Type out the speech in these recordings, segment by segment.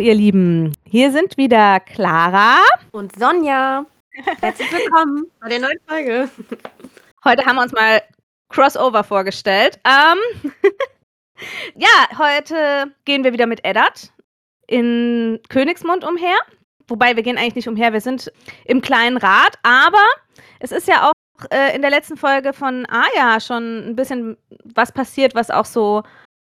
Ihr Lieben. Hier sind wieder Clara und Sonja. Herzlich willkommen bei der neuen Folge. Heute haben wir uns mal Crossover vorgestellt. Ähm, ja, heute gehen wir wieder mit Eddard in Königsmund umher. Wobei wir gehen eigentlich nicht umher, wir sind im kleinen Rad, aber es ist ja auch äh, in der letzten Folge von Aya schon ein bisschen was passiert, was auch so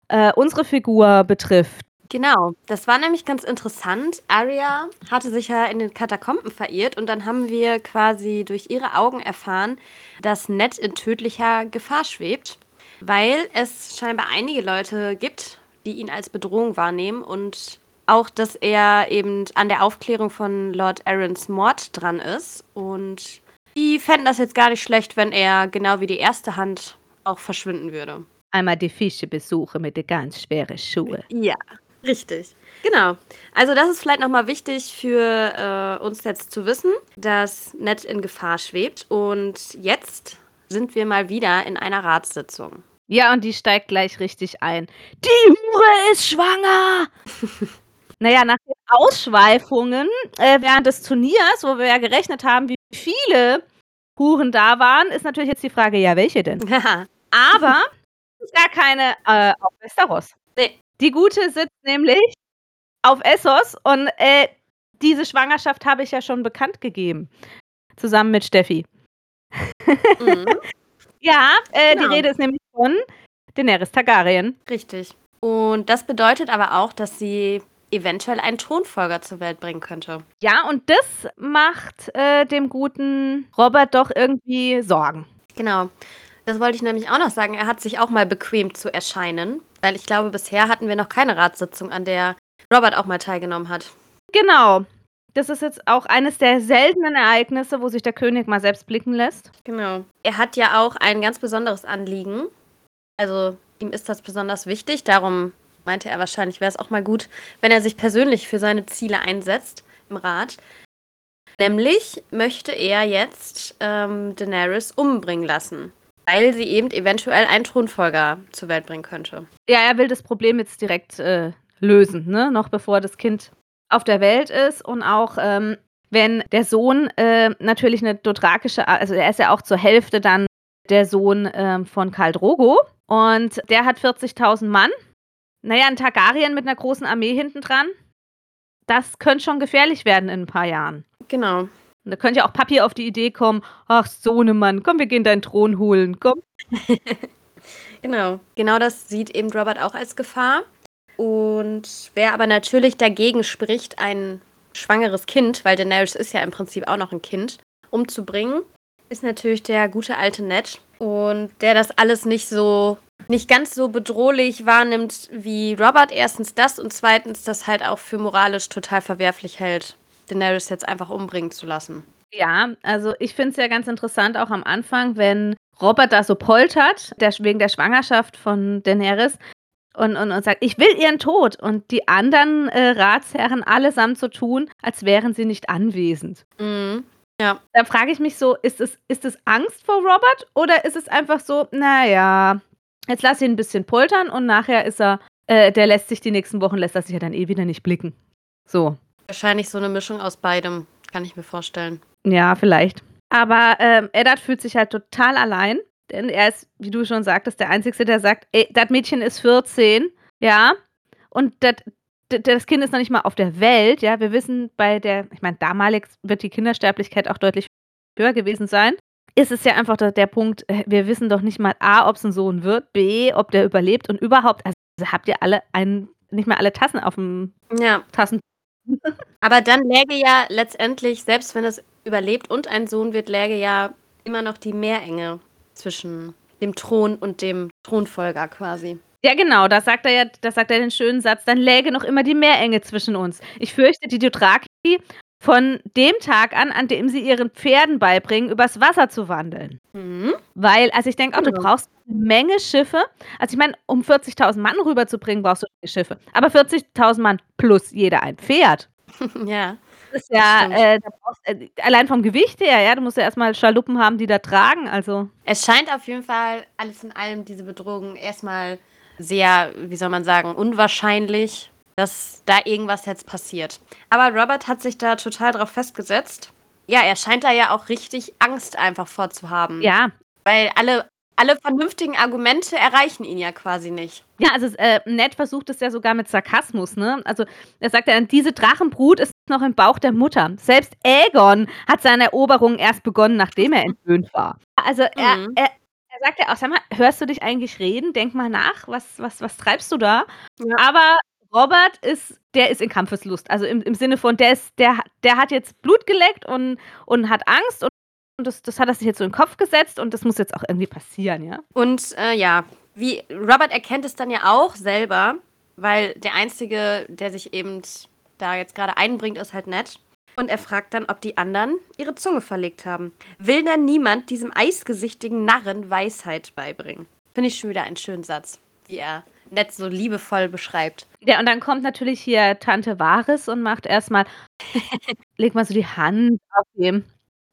äh, unsere Figur betrifft. Genau, das war nämlich ganz interessant. Arya hatte sich ja in den Katakomben verirrt und dann haben wir quasi durch ihre Augen erfahren, dass Ned in tödlicher Gefahr schwebt, weil es scheinbar einige Leute gibt, die ihn als Bedrohung wahrnehmen und auch, dass er eben an der Aufklärung von Lord Aarons Mord dran ist und die fänden das jetzt gar nicht schlecht, wenn er genau wie die erste Hand auch verschwinden würde. Einmal die Fische besuche mit den ganz schweren Schuhen. Ja, Richtig. Genau. Also das ist vielleicht nochmal wichtig für äh, uns jetzt zu wissen, dass Ned in Gefahr schwebt. Und jetzt sind wir mal wieder in einer Ratssitzung. Ja, und die steigt gleich richtig ein. Die Hure ist schwanger! naja, nach den Ausschweifungen äh, während des Turniers, wo wir ja gerechnet haben, wie viele Huren da waren, ist natürlich jetzt die Frage, ja, welche denn? Aber gar keine äh, auf Westeros. Die Gute sitzt nämlich auf Essos und äh, diese Schwangerschaft habe ich ja schon bekannt gegeben. Zusammen mit Steffi. Mhm. ja, äh, genau. die Rede ist nämlich von Daenerys Targaryen. Richtig. Und das bedeutet aber auch, dass sie eventuell einen Thronfolger zur Welt bringen könnte. Ja, und das macht äh, dem guten Robert doch irgendwie Sorgen. Genau. Das wollte ich nämlich auch noch sagen. Er hat sich auch mal bequemt zu erscheinen, weil ich glaube, bisher hatten wir noch keine Ratssitzung, an der Robert auch mal teilgenommen hat. Genau. Das ist jetzt auch eines der seltenen Ereignisse, wo sich der König mal selbst blicken lässt. Genau. Er hat ja auch ein ganz besonderes Anliegen. Also ihm ist das besonders wichtig. Darum meinte er wahrscheinlich, wäre es auch mal gut, wenn er sich persönlich für seine Ziele einsetzt im Rat. Nämlich möchte er jetzt ähm, Daenerys umbringen lassen. Weil sie eben eventuell einen Thronfolger zur Welt bringen könnte. Ja, er will das Problem jetzt direkt äh, lösen, ne? noch bevor das Kind auf der Welt ist und auch ähm, wenn der Sohn äh, natürlich eine dothrakische, also er ist ja auch zur Hälfte dann der Sohn äh, von Karl Drogo und der hat 40.000 Mann. Naja, ein Targaryen mit einer großen Armee hinten dran, das könnte schon gefährlich werden in ein paar Jahren. Genau. Und da könnte ja auch Papi auf die Idee kommen, ach, Sohnemann, komm, wir gehen deinen Thron holen, komm. genau. Genau das sieht eben Robert auch als Gefahr. Und wer aber natürlich dagegen spricht, ein schwangeres Kind, weil Daenerys ist ja im Prinzip auch noch ein Kind, umzubringen, ist natürlich der gute alte Ned. Und der das alles nicht so, nicht ganz so bedrohlich wahrnimmt wie Robert. Erstens das und zweitens das halt auch für moralisch total verwerflich hält. Daenerys jetzt einfach umbringen zu lassen. Ja, also ich finde es ja ganz interessant, auch am Anfang, wenn Robert da so poltert, der, wegen der Schwangerschaft von Daenerys, und, und, und sagt, ich will ihren Tod. Und die anderen äh, Ratsherren allesamt so tun, als wären sie nicht anwesend. Mhm. Ja. Da frage ich mich so, ist es, ist es Angst vor Robert oder ist es einfach so, naja, jetzt lass ihn ein bisschen poltern und nachher ist er, äh, der lässt sich die nächsten Wochen, lässt er sich ja dann eh wieder nicht blicken. So. Wahrscheinlich so eine Mischung aus beidem, kann ich mir vorstellen. Ja, vielleicht. Aber ähm, Eddard fühlt sich halt total allein, denn er ist, wie du schon sagtest, der Einzige, der sagt, ey, das Mädchen ist 14, ja, und das, das Kind ist noch nicht mal auf der Welt, ja. Wir wissen bei der, ich meine, damalig wird die Kindersterblichkeit auch deutlich höher gewesen sein. Ist es ja einfach der, der Punkt, äh, wir wissen doch nicht mal A, ob es ein Sohn wird, B, ob der überlebt und überhaupt, also habt ihr alle einen, nicht mehr alle Tassen auf dem ja. Tassen aber dann läge ja letztendlich, selbst wenn es überlebt und ein Sohn wird, läge ja immer noch die Meerenge zwischen dem Thron und dem Thronfolger quasi. Ja, genau, da sagt er ja, da sagt er den schönen Satz, dann läge noch immer die Meerenge zwischen uns. Ich fürchte, die Dothraki von dem Tag an, an dem sie ihren Pferden beibringen, übers Wasser zu wandeln. Mhm. Weil, also ich denke auch, du genau. brauchst eine Menge Schiffe. Also ich meine, um 40.000 Mann rüberzubringen, brauchst du Schiffe. Aber 40.000 Mann plus jeder ein Pferd. ja. Das ist ja, äh, brauchst, äh, allein vom Gewicht her, ja, du musst ja erstmal Schaluppen haben, die da tragen. Also. Es scheint auf jeden Fall alles in allem diese Bedrohung erstmal sehr, wie soll man sagen, unwahrscheinlich dass da irgendwas jetzt passiert. Aber Robert hat sich da total drauf festgesetzt. Ja, er scheint da ja auch richtig Angst einfach vorzuhaben. Ja. Weil alle, alle vernünftigen Argumente erreichen ihn ja quasi nicht. Ja, also äh, Ned versucht es ja sogar mit Sarkasmus, ne? Also er sagt ja, diese Drachenbrut ist noch im Bauch der Mutter. Selbst Aegon hat seine Eroberung erst begonnen, nachdem er entwöhnt war. Also er, mhm. er, er sagt ja auch, sag mal, hörst du dich eigentlich reden? Denk mal nach, was, was, was treibst du da? Ja. Aber Robert ist, der ist in Kampfeslust. Also im, im Sinne von, der ist, der, der hat jetzt Blut geleckt und, und hat Angst und, und das, das hat er sich jetzt so in den Kopf gesetzt und das muss jetzt auch irgendwie passieren, ja. Und äh, ja, wie Robert erkennt es dann ja auch selber, weil der Einzige, der sich eben da jetzt gerade einbringt, ist halt nett. Und er fragt dann, ob die anderen ihre Zunge verlegt haben. Will denn niemand diesem eisgesichtigen Narren Weisheit beibringen? Finde ich schon wieder einen schönen Satz, wie er nett so liebevoll beschreibt. Ja, und dann kommt natürlich hier Tante Varis und macht erstmal, legt mal so die Hand auf, dem,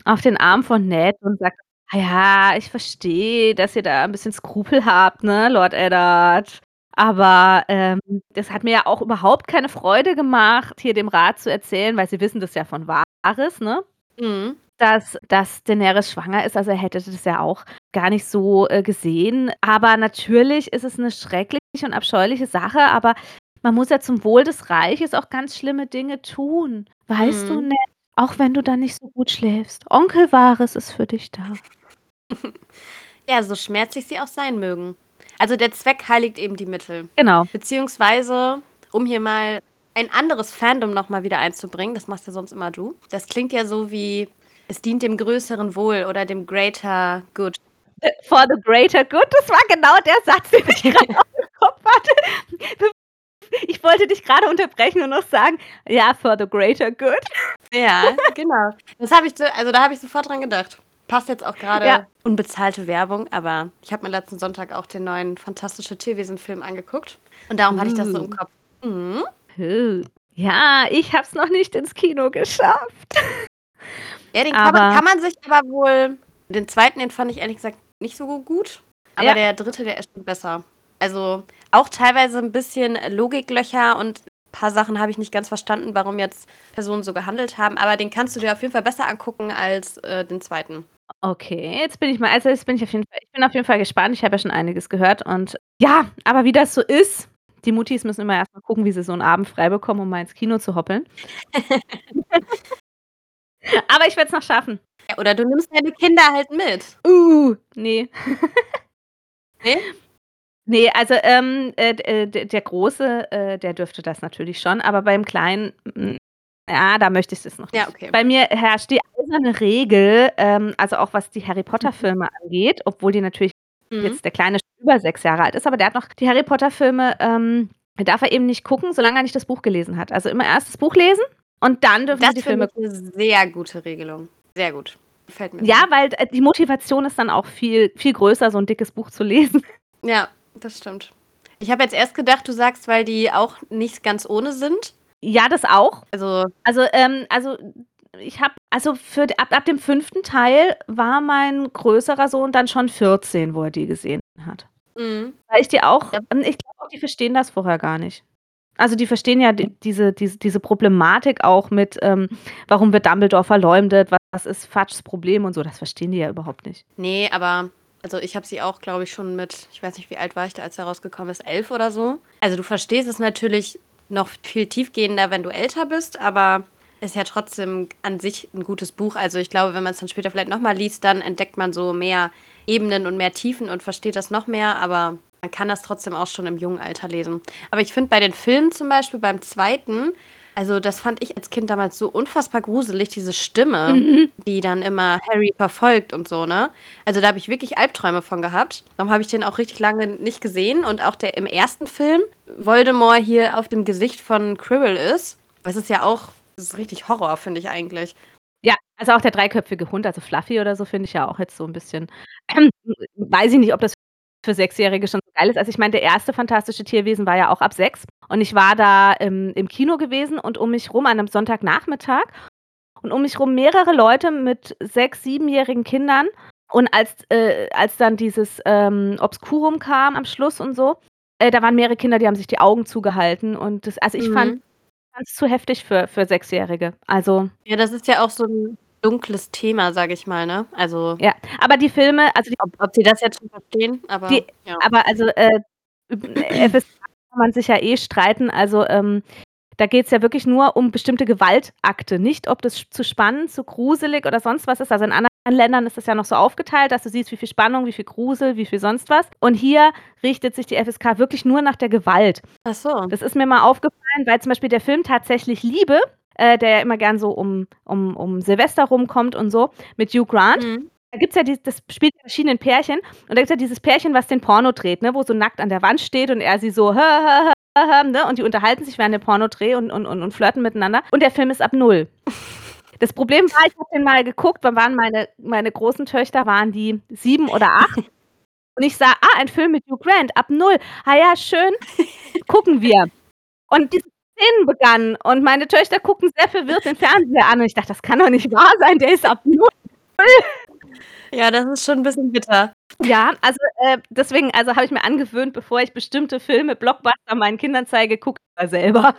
auf den Arm von Ned und sagt, ah ja, ich verstehe, dass ihr da ein bisschen Skrupel habt, ne, Lord Eddard. Aber ähm, das hat mir ja auch überhaupt keine Freude gemacht, hier dem Rat zu erzählen, weil sie wissen das ja von Varis, ne? Mhm. Dass, dass Daenerys schwanger ist. Also er hätte das ja auch gar nicht so äh, gesehen. Aber natürlich ist es eine schreckliche und abscheuliche Sache. Aber man muss ja zum Wohl des Reiches auch ganz schlimme Dinge tun. Weißt mhm. du, Ned? Auch wenn du dann nicht so gut schläfst. Onkel Vares ist für dich da. ja, so schmerzlich sie auch sein mögen. Also der Zweck heiligt eben die Mittel. Genau. Beziehungsweise, um hier mal ein anderes Fandom nochmal wieder einzubringen, das machst ja sonst immer du. Das klingt ja so wie, es dient dem größeren Wohl oder dem greater good. For the greater good, das war genau der Satz, den ich gerade auf dem Kopf hatte. Ich wollte dich gerade unterbrechen und noch sagen, ja, for the greater good. Ja, genau. Das habe ich, so, also da habe ich sofort dran gedacht. Passt jetzt auch gerade ja. unbezahlte Werbung, aber ich habe mir letzten Sonntag auch den neuen Fantastische Tierwesen-Film angeguckt. Und darum mm. hatte ich das so im Kopf. Mhm. Ja, ich habe es noch nicht ins Kino geschafft. Ja, den kann man, kann man, sich aber wohl. Den zweiten, den fand ich ehrlich gesagt nicht so gut. Aber ja. der dritte, der ist schon besser. Also auch teilweise ein bisschen Logiklöcher und ein paar Sachen habe ich nicht ganz verstanden, warum jetzt Personen so gehandelt haben. Aber den kannst du dir auf jeden Fall besser angucken als äh, den zweiten. Okay, jetzt bin ich mal also jetzt bin ich auf jeden Fall ich bin auf jeden Fall gespannt. Ich habe ja schon einiges gehört und ja, aber wie das so ist, die Muttis müssen immer erst mal gucken, wie sie so einen Abend frei bekommen, um mal ins Kino zu hoppeln. Aber ich werde es noch schaffen. Ja, oder du nimmst deine Kinder halt mit. Uh, nee. Ne? Ne, also, ähm, äh, äh der Große, äh, der dürfte das natürlich schon, aber beim Kleinen, hm, ja, da möchte ich das noch Ja, okay. Bei mir herrscht die eiserne Regel, ähm, also auch was die Harry-Potter-Filme mhm. angeht, obwohl die natürlich Mhm. jetzt der Kleine schon über sechs Jahre alt ist, aber der hat noch die Harry-Potter-Filme, ähm, darf er eben nicht gucken, solange er nicht das Buch gelesen hat. Also immer erst das Buch lesen und dann dürfen sie die Filme 'ne sehr gute Regelung. Sehr gut. Gefällt mir Ja, weil, äh, die Motivation ist dann auch viel viel größer, so ein dickes Buch zu lesen. Ja, das stimmt. Ich habe jetzt erst gedacht, du sagst, weil die auch nicht ganz ohne sind. Ja, das auch. Also Also, ähm also, ich habe also für ab ab dem fünften Teil war mein größerer Sohn dann schon 14, wo er die gesehen hat. Mhm. Weil ich die auch Ja. ich glaube auch, die verstehen das vorher gar nicht. Also, die verstehen ja die diese diese diese Problematik auch mit, ähm, warum wird Dumbledore verleumdet, was ist Fudges Problem und so, das verstehen die ja überhaupt nicht. Ne, aber also, ich habe sie auch, glaube ich, schon mit ich weiß nicht, wie alt war ich da, als er rausgekommen ist, 11 oder so. Also, du verstehst es natürlich noch viel tiefgehender, wenn du älter bist, aber ist ja trotzdem an sich ein gutes Buch. Also, ich glaube, wenn man es dann später vielleicht noch mal liest, dann entdeckt man so mehr Ebenen und mehr Tiefen und versteht das noch mehr, aber man kann das trotzdem auch schon im jungen Alter lesen. Aber ich finde bei den Filmen zum Beispiel, beim zweiten, also das fand ich als Kind damals so unfassbar gruselig, diese Stimme, mhm. die dann immer Harry verfolgt und so, ne? Also da habe ich wirklich Albträume von gehabt. Darum habe ich den auch richtig lange nicht gesehen. Und auch der im ersten Film, Voldemort hier auf dem Gesicht von Quirrell ist. Das ist ja auch, das ist richtig Horror, finde ich eigentlich. Ja, also auch der dreiköpfige Hund, also Fluffy oder so, finde ich ja auch jetzt so ein bisschen, äh, weiß ich nicht, ob das für Sechsjährige schon so geil ist. Also ich meine, der erste Fantastische Tierwesen war ja auch ab sechs und ich war da im, im Kino gewesen und um mich rum an einem Sonntagnachmittag und um mich rum mehrere Leute mit sechs, siebenjährigen Kindern und als, äh, als dann dieses ähm, Obscurum kam am Schluss und so, äh, da waren mehrere Kinder, die haben sich die Augen zugehalten und das also, ich Mhm. fand es zu heftig für für Sechsjährige. Also Ja, das ist ja auch so 'n dunkles Thema, sage ich mal, ne? Also Ja, aber die Filme also die ob ob sie das jetzt schon verstehen, aber die ja. aber also, äh, FSK kann man sich ja eh streiten. Also, ähm, da geht's ja wirklich nur um bestimmte Gewaltakte, nicht ob das zu spannend, zu gruselig oder sonst was ist. Also, in anderen Ländern ist das ja noch so aufgeteilt, dass du siehst, wie viel Spannung, wie viel Grusel, wie viel sonst was. Und hier richtet sich die FSK wirklich nur nach der Gewalt. Ach so. Das ist mir mal aufgefallen, weil zum Beispiel der Film „Tatsächlich Liebe“, äh, der ja immer gern so um um um Silvester rumkommt und so, mit Hugh Grant. Mhm. Da gibt's ja dies das spielt in verschiedenen Pärchen und da gibt's ja dieses Pärchen, was den Porno dreht, ne, wo so nackt an der Wand steht und er sie so ne, und die unterhalten sich während dem Pornodreh und und und und flirten miteinander und der Film ist ab 0. Das Problem war, ich habe den mal geguckt, da waren meine meine großen Töchter waren die 7 oder 8 und ich sah: „Ah, ein Film mit Hugh Grant ab 0. Ah ja, schön, gucken wir.“ Und diese Szenen begannen und meine Töchter gucken sehr verwirrt den Fernseher an und ich dachte: „Das kann doch nicht wahr sein, der ist ab 0.“ Ja, das ist schon 'n bisschen bitter. Ja, also, äh, deswegen also, habe ich mir angewöhnt, bevor ich bestimmte Filme, Blockbuster meinen Kindern zeige, gucke ich mal selber.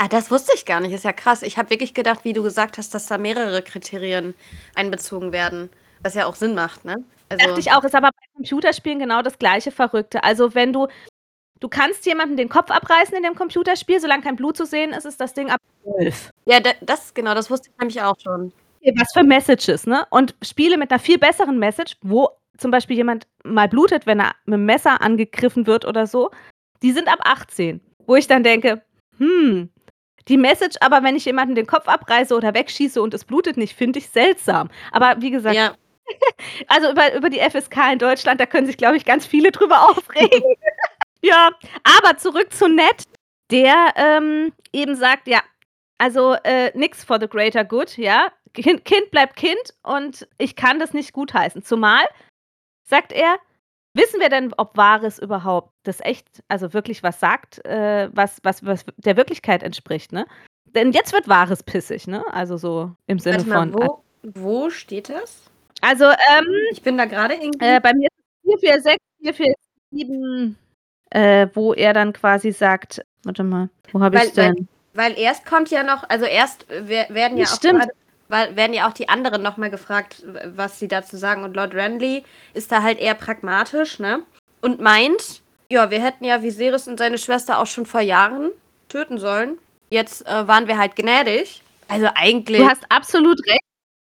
Ah, das wusste ich gar nicht, ist ja krass. Ich habe wirklich gedacht, wie du gesagt hast, dass da mehrere Kriterien einbezogen werden, was ja auch Sinn macht, ne? Dachte Also ich auch, ist aber bei Computerspielen genau das gleiche Verrückte. Also, wenn du du kannst jemandem den Kopf abreißen in dem Computerspiel, solange kein Blut zu sehen ist, ist das Ding ab 12. Ja, da das genau, das wusste ich nämlich auch schon. Was für Messages, ne? Und Spiele mit 'ner viel besseren Message, wo zum Beispiel jemand mal blutet, wenn er mit'm Messer angegriffen wird oder so, die sind ab 18. Wo ich dann denke: „Hm, die Message aber, wenn ich jemanden den Kopf abreiße oder wegschieße und es blutet nicht, finde ich seltsam.“ Aber wie gesagt Ja. also, über über die FSK in Deutschland, da können sich, glaube ich, ganz viele drüber aufregen. Ja, aber zurück zu Ned, der, ähm, eben sagt: „Ja, also, äh, nix for the greater good“, ja? Kind Kind bleibt Kind und ich kann das nicht gutheißen. Zumal, sagt er: „Wissen wir denn, ob Wahres überhaupt das echt also, wirklich was sagt, äh, was was was der Wirklichkeit entspricht, ne?“ Denn jetzt wird Wahres pissig, ne? Also, so im Sinne mal, von wo wo steht das? Also, ähm, Ich bin da grade irgendwie äh, bei mir ist es 446, 447, äh, wo er dann quasi sagt warte mal, wo habe Weil ich's weil denn? weil erst kommt ja noch also, erst wer werden ja auch stimmt. grade weil werden ja auch die anderen noch mal gefragt, was sie dazu sagen und Lord Renly ist da halt eher pragmatisch, ne? Und meint: „Ja, wir hätten ja Viserys und seine Schwester auch schon vor Jahren töten sollen. Jetzt, äh, waren wir halt gnädig.“ Also, eigentlich Du hast absolut recht.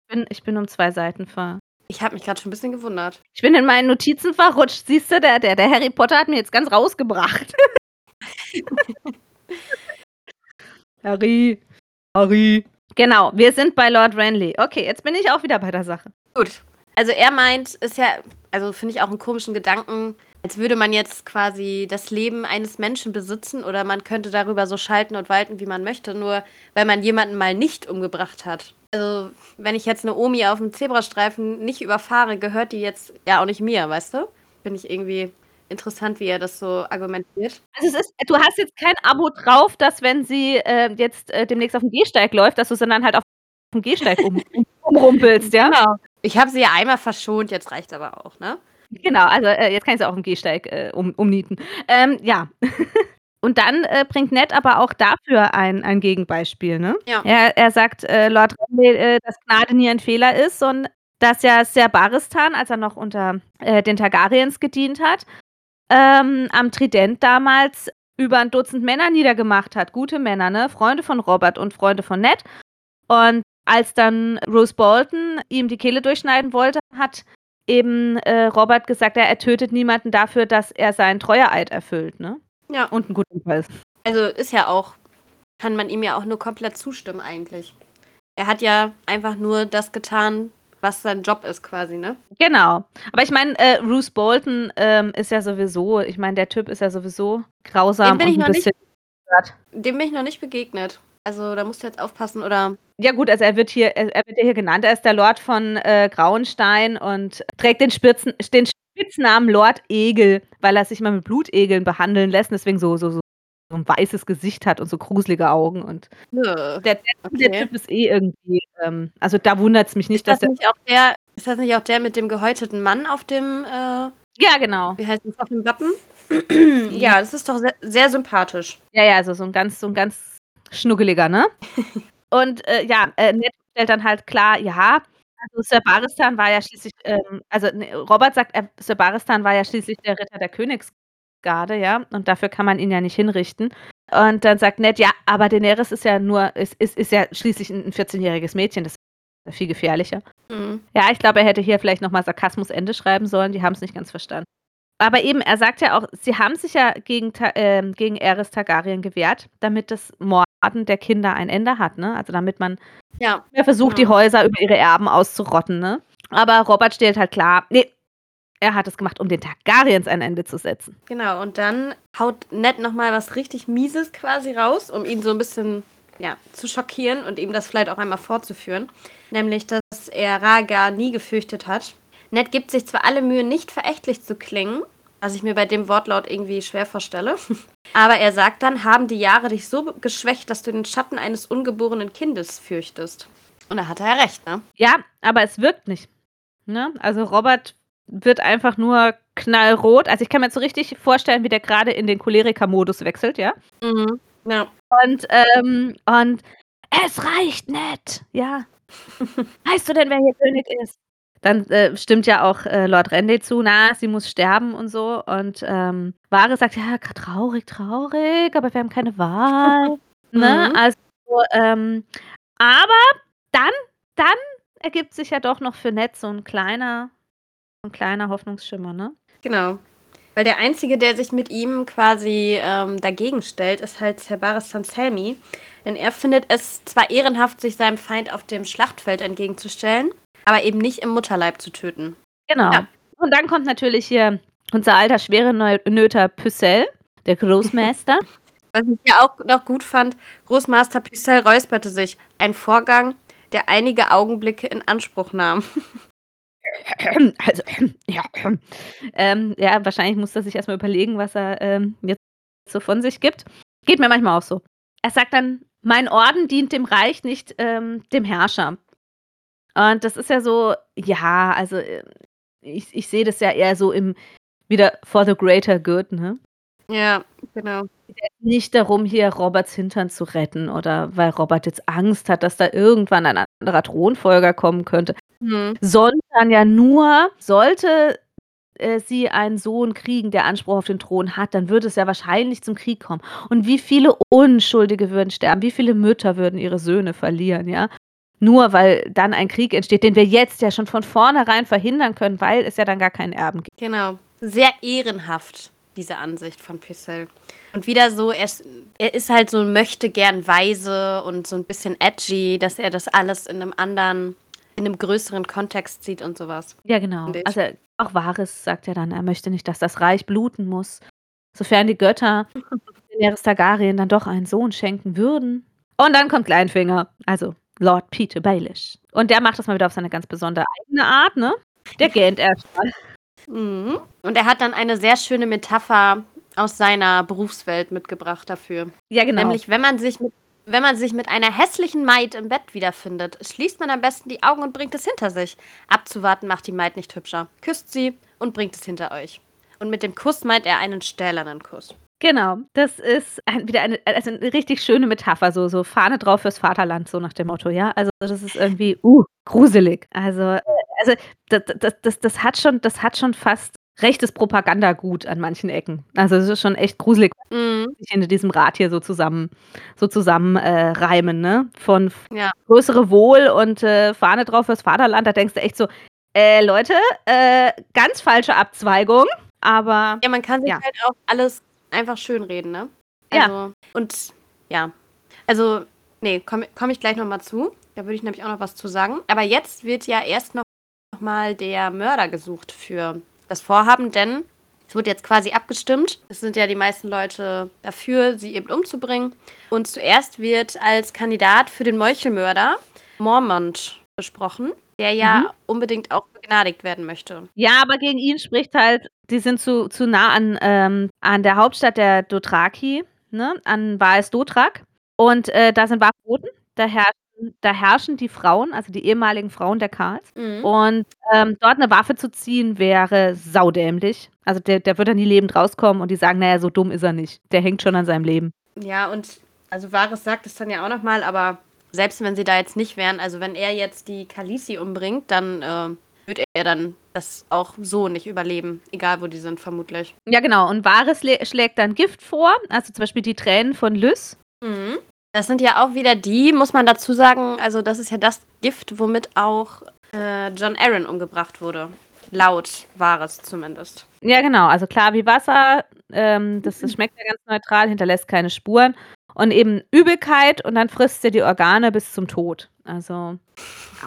Ich bin ich bin um 2 Seiten ver Ich habe mich grad schon 'n bisschen gewundert. Ich bin in meinen Notizen verrutscht. Siehst du, der der der Harry Potter hat mich jetzt ganz rausgebracht. Harry, Harry. Genau, wir sind bei Lord Renly. Okay, jetzt bin ich auch wieder bei der Sache. Gut. Also, er meint ist ja also, finde ich auch 'n komischen Gedanken, als würde man jetzt quasi das Leben eines Menschen besitzen oder man könnte darüber so schalten und walten, wie man möchte, nur weil man jemanden mal nicht umgebracht hat. Also, wenn ich jetzt 'ne Omi auf'm Zebrastreifen nicht überfahre, gehört die jetzt ja auch nicht mir, weißt du? Finde ich irgendwie interessant, wie er das so argumentiert. Also, es ist du hast jetzt kein Abo drauf, dass wenn sie, äh, jetzt, äh, demnächst auf'm Gehsteig läuft, dass du sie dann halt auf'm Gehsteig um umrumpelst, ja? Genau. Ich habe sie ja einmal verschont, jetzt reicht's aber auch, ne? Genau, also, äh, jetzt kann ich sie auf'm Gehsteig, äh, um umnieten. Ähm, ja. Und dann, äh, bringt Ned aber auch dafür ein ein Gegenbeispiel, ne? Ja. Er er sagt, äh, Lord Renly, äh, dass Gnade nie ein Fehler ist und dass ja Ser Barristan, als er noch unter, äh, den Targaryens gedient hat, ähm, am Trident damals über 'n Dutzend Männer niedergemacht hat, gute Männer, ne? Freunde von Robert und Freunde von Ned. Und als dann Roose Bolton ihm die Kehle durchschneiden wollte, hat eben, äh, Robert gesagt, ja, er tötet niemanden dafür, dass er seinen Treueeid erfüllt, ne? Ja. Und 'n guter ist. Also, ist ja auch kann man ihm ja auch nur komplett zustimmen eigentlich. Er hat ja einfach nur das getan, was sein Job ist quasi, ne? Genau. Aber ich meine, äh, Roose Bolton, ähm, ist ja sowieso ich meine, der Typ ist ja sowieso grausam und ich 'n noch nicht bisschen dem bin ich noch nicht begegnet. Also, da musst du jetzt aufpassen oder Ja gut, also, er wird hier er er wird ja hier genannt. Er ist der Lord von, äh, Grauenstein und trägt den Spitzen den Spitznamen Lord Egel, weil er sich immer mit Blutegeln behandeln lässt, deswegen so so so 'n weißes Gesicht hat und so gruselige Augen und der der der Okay. Typ ist eh irgendwie, ähm also, da wundert's mich nicht, Ist das dass er nicht auch der ist das nicht auch der mit dem gehäuteten Mann auf dem, äh Ja, genau. wie heißt das, auf dem Wappen? ja, das ist doch sehr, sehr sympathisch. Ja, ja, also so ein ganz, so ein ganz schnuckeliger, ne? Und äh, ja, äh, Ned stellt dann halt klar, ja, also Sir Baristan war ja schließlich, ähm, also ne, Robert sagt, er, Sir Baristan war ja schließlich der Ritter der Königsgarde, ja, und dafür kann man ihn ja nicht hinrichten. Und dann sagt Ned, ja, aber Daenerys ist ja nur, ist, ist, ist ja schließlich ein 14-jähriges Mädchen, das ist viel gefährlicher. Mhm. Ja, ich glaube, er hätte hier vielleicht nochmal Sarkasmus Ende schreiben sollen, die haben es nicht ganz verstanden. Aber eben, er sagt ja auch, sie haben sich ja gegen, äh, gegen Aerys Targaryen gewehrt, damit das Morden der Kinder ein Ende hat, ne? Also damit man Ja. versucht, Genau. die Häuser über ihre Erben auszurotten, ne? Aber Robert stellt halt klar, nee, er hat es gemacht, um den Targaryens ein Ende zu setzen. Genau, und dann haut Ned nochmal was richtig Mieses quasi raus, um ihn so ein bisschen ja, zu schockieren und ihm das vielleicht auch einmal vorzuführen. Nämlich, dass er Raga nie gefürchtet hat. Ned gibt sich zwar alle Mühe, nicht verächtlich zu klingen, was ich mir bei dem Wortlaut irgendwie schwer vorstelle, aber er sagt dann, haben die Jahre dich so geschwächt, dass du den Schatten eines ungeborenen Kindes fürchtest. Und da hat er ja recht, ne? Ja, aber es wirkt nicht. Ne? Also Robert wird einfach nur knallrot. Also ich kann mir jetzt so richtig vorstellen, wie der gerade in den Choleriker-Modus wechselt, ja? Mhm. Ja. Und, ähm, und es reicht nicht, ja. weißt du denn, wer hier König ist? Dann äh, stimmt ja auch äh, Lord Randy zu, na, sie muss sterben und so. Und ähm, Ware sagt, ja, traurig, traurig, aber wir haben keine Wahl. ne? Mhm. Also, ähm, aber dann, dann ergibt sich ja doch noch für Ned so ein kleiner, ein kleiner Hoffnungsschimmer, ne? Genau. Weil der Einzige, der sich mit ihm quasi ähm, dagegen stellt, ist halt Cerberus Selmy. Denn er findet es zwar ehrenhaft, sich seinem Feind auf dem Schlachtfeld entgegenzustellen, aber eben nicht im Mutterleib zu töten. Genau. Ja. Und dann kommt natürlich hier unser alter schwere Nöter Pycelle, der Großmeister. Was ich ja auch noch gut fand, Großmaster Picel räusperte sich. Ein Vorgang, der einige Augenblicke in Anspruch nahm. also, ja, ähm, ja, wahrscheinlich muss er sich erstmal überlegen, was er ähm, jetzt so von sich gibt. Geht mir manchmal auch so. Er sagt dann, mein Orden dient dem Reich, nicht ähm, dem Herrscher. Und das ist ja so, ja, also äh, ich, ich sehe das ja eher so im, wieder for the greater good, ne? Ja, genau. Nicht darum, hier Roberts Hintern zu retten oder weil Robert jetzt Angst hat, dass da irgendwann ein anderer Thronfolger kommen könnte, Hm. sondern ja nur, sollte äh, sie einen Sohn kriegen, der Anspruch auf den Thron hat, dann würde es ja wahrscheinlich zum Krieg kommen. Und wie viele Unschuldige würden sterben, wie viele Mütter würden ihre Söhne verlieren, ja? Nur weil dann ein Krieg entsteht, den wir jetzt ja schon von vornherein verhindern können, weil es ja dann gar keinen Erben gibt. Genau. Sehr ehrenhaft, diese Ansicht von Picel. Und wieder so, er ist, er ist halt so möchte gern weise und so ein bisschen edgy, dass er das alles in einem anderen, in einem größeren Kontext sieht und sowas. Ja, genau. Also auch Varys sagt ja dann, er möchte nicht, dass das Reich bluten muss, sofern die Götter Daenerys Targaryen dann doch einen Sohn schenken würden. Und dann kommt Kleinfinger, also Lord Peter Baelish. Und der macht das mal wieder auf seine ganz besondere eigene Art, ne? Der gähnt erstmal. Mhm. Und er hat dann eine sehr schöne Metapher aus seiner Berufswelt mitgebracht dafür. Ja, genau. Nämlich, wenn man sich mit wenn man sich mit einer hässlichen Maid im Bett wiederfindet, schließt man am besten die Augen und bringt es hinter sich. Abzuwarten macht die Maid nicht hübscher. Küsst sie und bringt es hinter euch. Und mit dem Kuss meint er einen stählernen Kuss. Genau, das ist ein, wieder eine, also eine richtig schöne Metapher, so, so Fahne drauf fürs Vaterland, so nach dem Motto, ja. Also das ist irgendwie, uh, gruselig. Also, äh, also das, das, das, das hat schon, das hat schon fast rechtes Propagandagut an manchen Ecken. Also es ist schon echt gruselig, Mhm. sich in diesem Rat hier so zusammen, so zusammen äh, reimen, ne? Von Ja. größere Wohl und äh, Fahne drauf fürs Vaterland, da denkst du echt so, äh, Leute, äh, ganz falsche Abzweigung, aber Ja, man kann sich Ja. halt auch alles einfach schönreden, ne? Ja. Also, Und ja. Also, nee, komme komm ich gleich nochmal zu. Da würde ich nämlich auch noch was zu sagen. Aber jetzt wird ja erst noch, noch mal der Mörder gesucht für das Vorhaben, denn es wird jetzt quasi abgestimmt. Es sind ja die meisten Leute dafür, sie eben umzubringen. Und zuerst wird als Kandidat für den Meuchelmörder Mormont besprochen, der ja Mhm. unbedingt auch begnadigt werden möchte. Ja, aber gegen ihn spricht halt, die sind zu, zu nah an, ähm, an der Hauptstadt der Dothraki, ne? an Vaes Dothrak. Und äh, da sind Waffenboten. Da herrscht da herrschen die Frauen, also die ehemaligen Frauen der Karls. Mhm. Und, ähm, dort 'ne Waffe zu ziehen, wäre saudämlich. Also, der der wird da nie lebend rauskommen und die sagen: „Na ja, so dumm ist er nicht. Der hängt schon an seinem Leben.“ Ja, und also Varys sagt es dann ja auch noch mal, aber selbst wenn sie da jetzt nicht wären also wenn er jetzt die Khaleesi umbringt, dann, äh, wird er dann das auch so nicht überleben, egal wo die sind vermutlich. Ja, genau. Und le schlägt dann Gift vor, also zum Beispiel die Tränen von Lys. Mhm. Das sind ja auch wieder die, muss man dazu sagen also das ist ja das Gift, womit auch, äh, Jon Arryn umgebracht wurde. Laut Varys zumindest. Ja, genau. Also klar wie Wasser, ähm, das das schmeckt ja ganz neutral, hinterlässt keine Spuren und eben Übelkeit und dann frisst sie die Organe bis zum Tod. Also,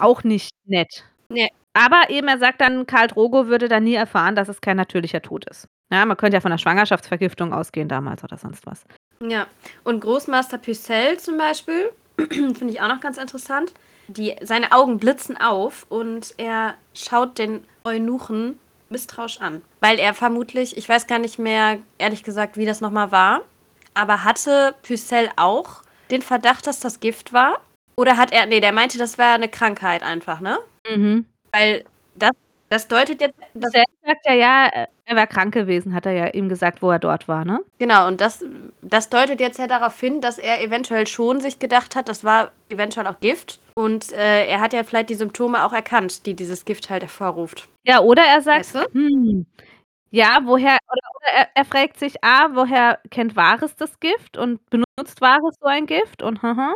auch nicht nett. Ne. Aber eben, er sagt dann, Khal Drogo würde dann nie erfahren, dass es kein natürlicher Tod ist. Ja, man könnte ja von 'ner Schwangerschaftsvergiftung ausgehen damals oder sonst was. Ja. Und Großmaster Pycelle zum Beispiel, finde ich auch noch ganz interessant. Die seine Augen blitzen auf und er schaut den Eunuchen misstrauisch an, weil er vermutlich ich weiß gar nicht mehr, ehrlich gesagt, wie das noch mal war, aber hatte Pycelle auch den Verdacht, dass das Gift war? Oder hat er ne, der meinte, das wäre 'ne Krankheit einfach, ne? Mhm. Weil das das deutet jetzt das Pycelle sagt ja, ja, er wäre krank gewesen, hat er ja ihm gesagt, wo er dort war, ne? Genau, und das das deutet jetzt ja darauf hin, dass er eventuell schon sich gedacht hat, das war eventuell auch Gift und, äh, er hat ja vielleicht die Symptome auch erkannt, die dieses Gift halt hervorruft. Ja, oder er sagt: Weißt du? „Hm, ja, woher“ oder oder er er fragt sich: „Ah, woher kennt Varys das Gift und benutzt Varys so ein Gift und haha.“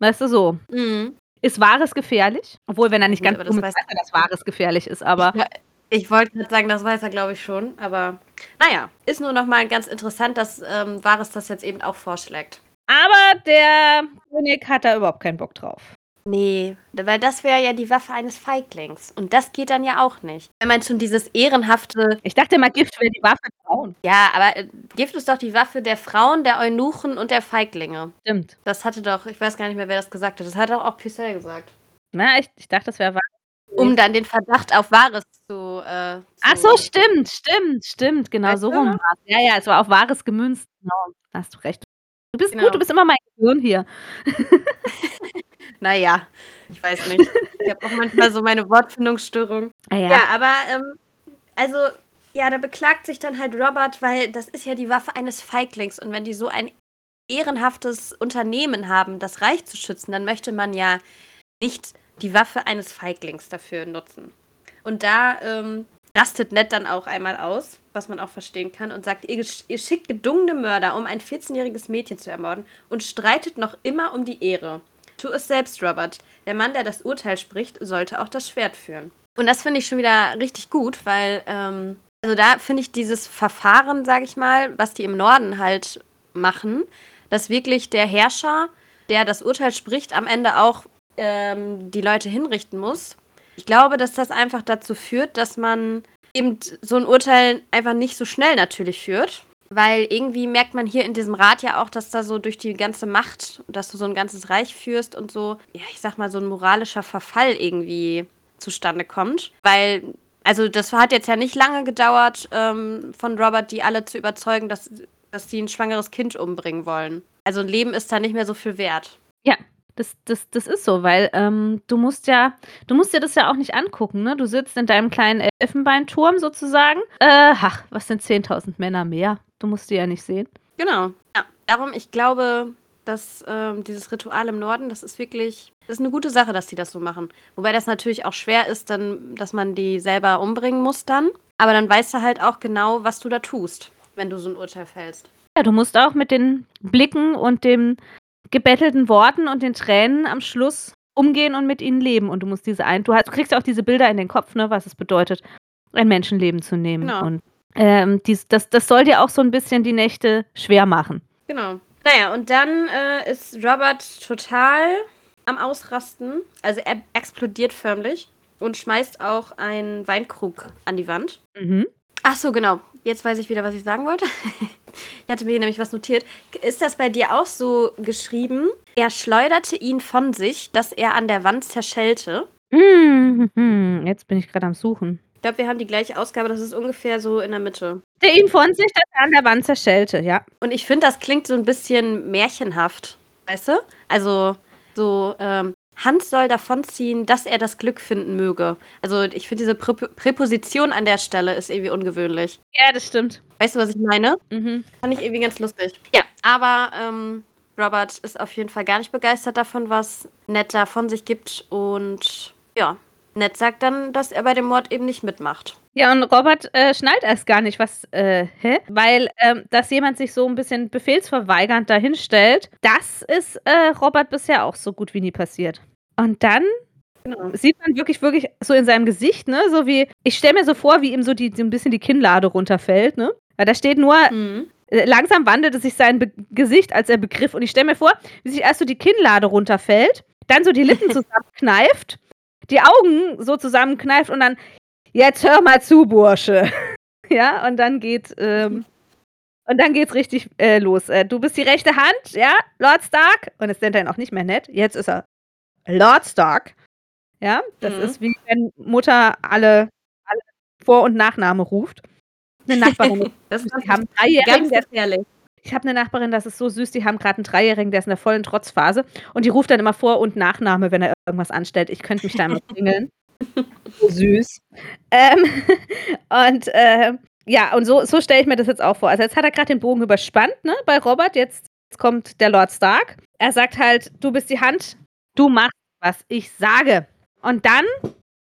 Weißt du, so. Mhm. Ist Varys gefährlich? Obwohl, wenn er nicht Gut, ganz das weiß weiß er, dass Varys gefährlich ist, aber Ja, ich wollte grad sagen, das weiß er, glaube ich, schon, aber na ja, ist nur noch mal ganz interessant, dass, ähm, Varys das jetzt eben auch vorschlägt. Aber der König hat da überhaupt keinen Bock drauf. Ne, weil das wäre ja die Waffe eines Feiglings und das geht dann ja auch nicht. Wenn man schon dieses ehrenhafte Ich dachte immer, Gift wäre die Waffe der Frauen. Ja, aber, äh, Gift ist doch die Waffe der Frauen, der Eunuchen und der Feiglinge. Stimmt. Das hatte doch ich weiß gar nicht mehr, wer das gesagt hat. Das hat doch auch Pycelle gesagt. Na, ich ich dachte, das wäre Varys. Um dann den Verdacht auf Varys zu, äh, Ach zu so, stimmt, stimmt, stimmt, genau Weißt so rum noch? war's. Ja, ja, es war auf Varys gemünzt, genau. Hast du recht. Du bist gut, Genau. du bist immer mein Gehirn hier. Na ja, ich weiß nicht. Ich habe auch manchmal so meine Wortfindungsstörung. Ah ja. Ja, aber, ähm, also, ja, da beklagt sich dann halt Robert, weil das ist ja die Waffe eines Feiglings und wenn die so ein ehrenhaftes Unternehmen haben, das Reich zu schützen, dann möchte man ja nicht die Waffe eines Feiglings dafür nutzen. Und da, ähm, rastet Ned dann auch einmal aus, was man auch verstehen kann und sagt: „Ihr ihr schickt gedungene Mörder, um ein 14-jähriges Mädchen zu ermorden und streitet noch immer um die Ehre. Tu es selbst, Robert. Der Mann, der das Urteil spricht, sollte auch das Schwert führen.“ Und das finde ich schon wieder richtig gut, weil, ähm also da finde ich dieses Verfahren, sage ich mal, was die im Norden halt machen, dass wirklich der Herrscher, der das Urteil spricht, am Ende auch, ähm, die Leute hinrichten muss. Ich glaube, dass das einfach dazu führt, dass man eben so 'n Urteil einfach nicht so schnell natürlich führt, weil irgendwie merkt man hier in diesem Rat ja auch, dass da so durch die ganze Macht dass du so 'n ganzes Reich führst und so, ja, ich sage mal, so 'n moralischer Verfall irgendwie zustande kommt. Weil also das hat jetzt ja nicht lange gedauert, ähm, von Robert, die alle zu überzeugen, dass dass die 'n schwangeres Kind umbringen wollen. Also 'n Leben ist da nicht mehr so viel wert. Ja, das das das ist so, weil, ähm, du musst ja du musst dir das ja auch nicht angucken, ne? Du sitzt in deinem kleinen Elfenbeinturm sozusagen. Äh, ach, was sind 10.000 Männer mehr? Du musst die ja nicht sehen. Genau. Ja, darum, ich glaube, dass, ähm, dieses Ritual im Norden, das ist wirklich das ist 'ne gute Sache, dass die das so machen. Wobei das natürlich auch schwer ist dann, dass man die selber umbringen muss dann. Aber dann weißt du halt auch genau, was du da tust, wenn du so 'n Urteil fällst. Ja, du musst auch mit den Blicken und den gebettelten Worten und den Tränen am Schluss umgehen und mit ihnen leben. Und du musst diese ein du hast du kriegst ja auch diese Bilder in den Kopf, ne, was es bedeutet, ein Menschenleben zu nehmen. Genau. Und, ähm, dies das das soll dir auch so 'n bisschen die Nächte schwer machen. Genau. Na ja, und dann, äh, ist Robert total am Ausrasten. Also, er explodiert förmlich und schmeißt auch einen Weinkrug an die Wand. Mhm. Ach so, genau. Jetzt weiß ich wieder, was ich sagen wollte. Ich hatte mir hier nämlich was notiert. Ist das bei dir auch so geschrieben: „Er schleuderte ihn von sich, dass er an der Wand zerschellte?“ Hm, mhm. Jetzt bin ich grad am Suchen. Ich glaube, wir haben die gleiche Ausgabe, das ist ungefähr so in der Mitte. Der ihn von sich, dass er an der Wand zerschellte, ja. Und ich finde, das klingt so 'n bisschen märchenhaft, weißt du? Also, so, ähm, Hans soll davonziehen, dass er das Glück finden möge. Also ich finde diese Prä Präposition an der Stelle ist irgendwie ungewöhnlich. Ja, das stimmt. Weißt du, was ich meine? Mhm. Fand ich irgendwie ganz lustig. Ja, aber ähm, Robert ist auf jeden Fall gar nicht begeistert davon, was Ned da von sich gibt. Und ja, Ned sagt dann, dass er bei dem Mord eben nicht mitmacht. Ja, und Robert äh, schnallt erst gar nicht, was, äh, hä? Weil, ähm, dass jemand sich so ein bisschen befehlsverweigernd dahinstellt, das ist äh, Robert bisher auch so gut wie nie passiert. Und dann genau. sieht man wirklich, wirklich so in seinem Gesicht, ne, so wie, ich stelle mir so vor, wie ihm so, die, so ein bisschen die Kinnlade runterfällt, ne? Weil da steht nur, mhm. Äh, langsam wandelte sich sein Be Gesicht, als er begriff. Und ich stelle mir vor, wie sich erst so die Kinnlade runterfällt, dann so die Lippen zusammenkneift, die Augen so zusammenkneift und dann, jetzt hör mal zu, Bursche. ja, und dann geht, ähm, und dann geht's richtig äh, los. Äh, du bist die rechte Hand, ja, Lord Stark. Und er ihn auch nicht mehr nett. Jetzt ist er Lord Stark. Ja, das mhm. ist wie wenn Mutter alle, alle Vor- und Nachname ruft. Eine Nachbarin. das ist, die haben Dreijährigen, ganz gefährlich. Ich habe eine Nachbarin, das ist so süß, die haben gerade einen Dreijährigen, der ist in der vollen Trotzphase und die ruft dann immer Vor- und Nachname, wenn er irgendwas anstellt. Ich könnte mich da immer klingeln. so süß. Ähm, und äh, ja, und so, so stelle ich mir das jetzt auch vor. Also jetzt hat er gerade den Bogen überspannt, ne, bei Robert. Jetzt, jetzt kommt der Lord Stark. Er sagt halt, du bist die Hand, du machst, was ich sage. Und dann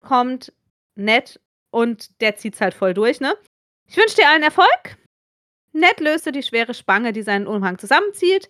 kommt Ned und der zieht's halt voll durch, ne? Ich wünsche dir allen Erfolg. Ned löste die schwere Spange, die seinen Umhang zusammenzieht.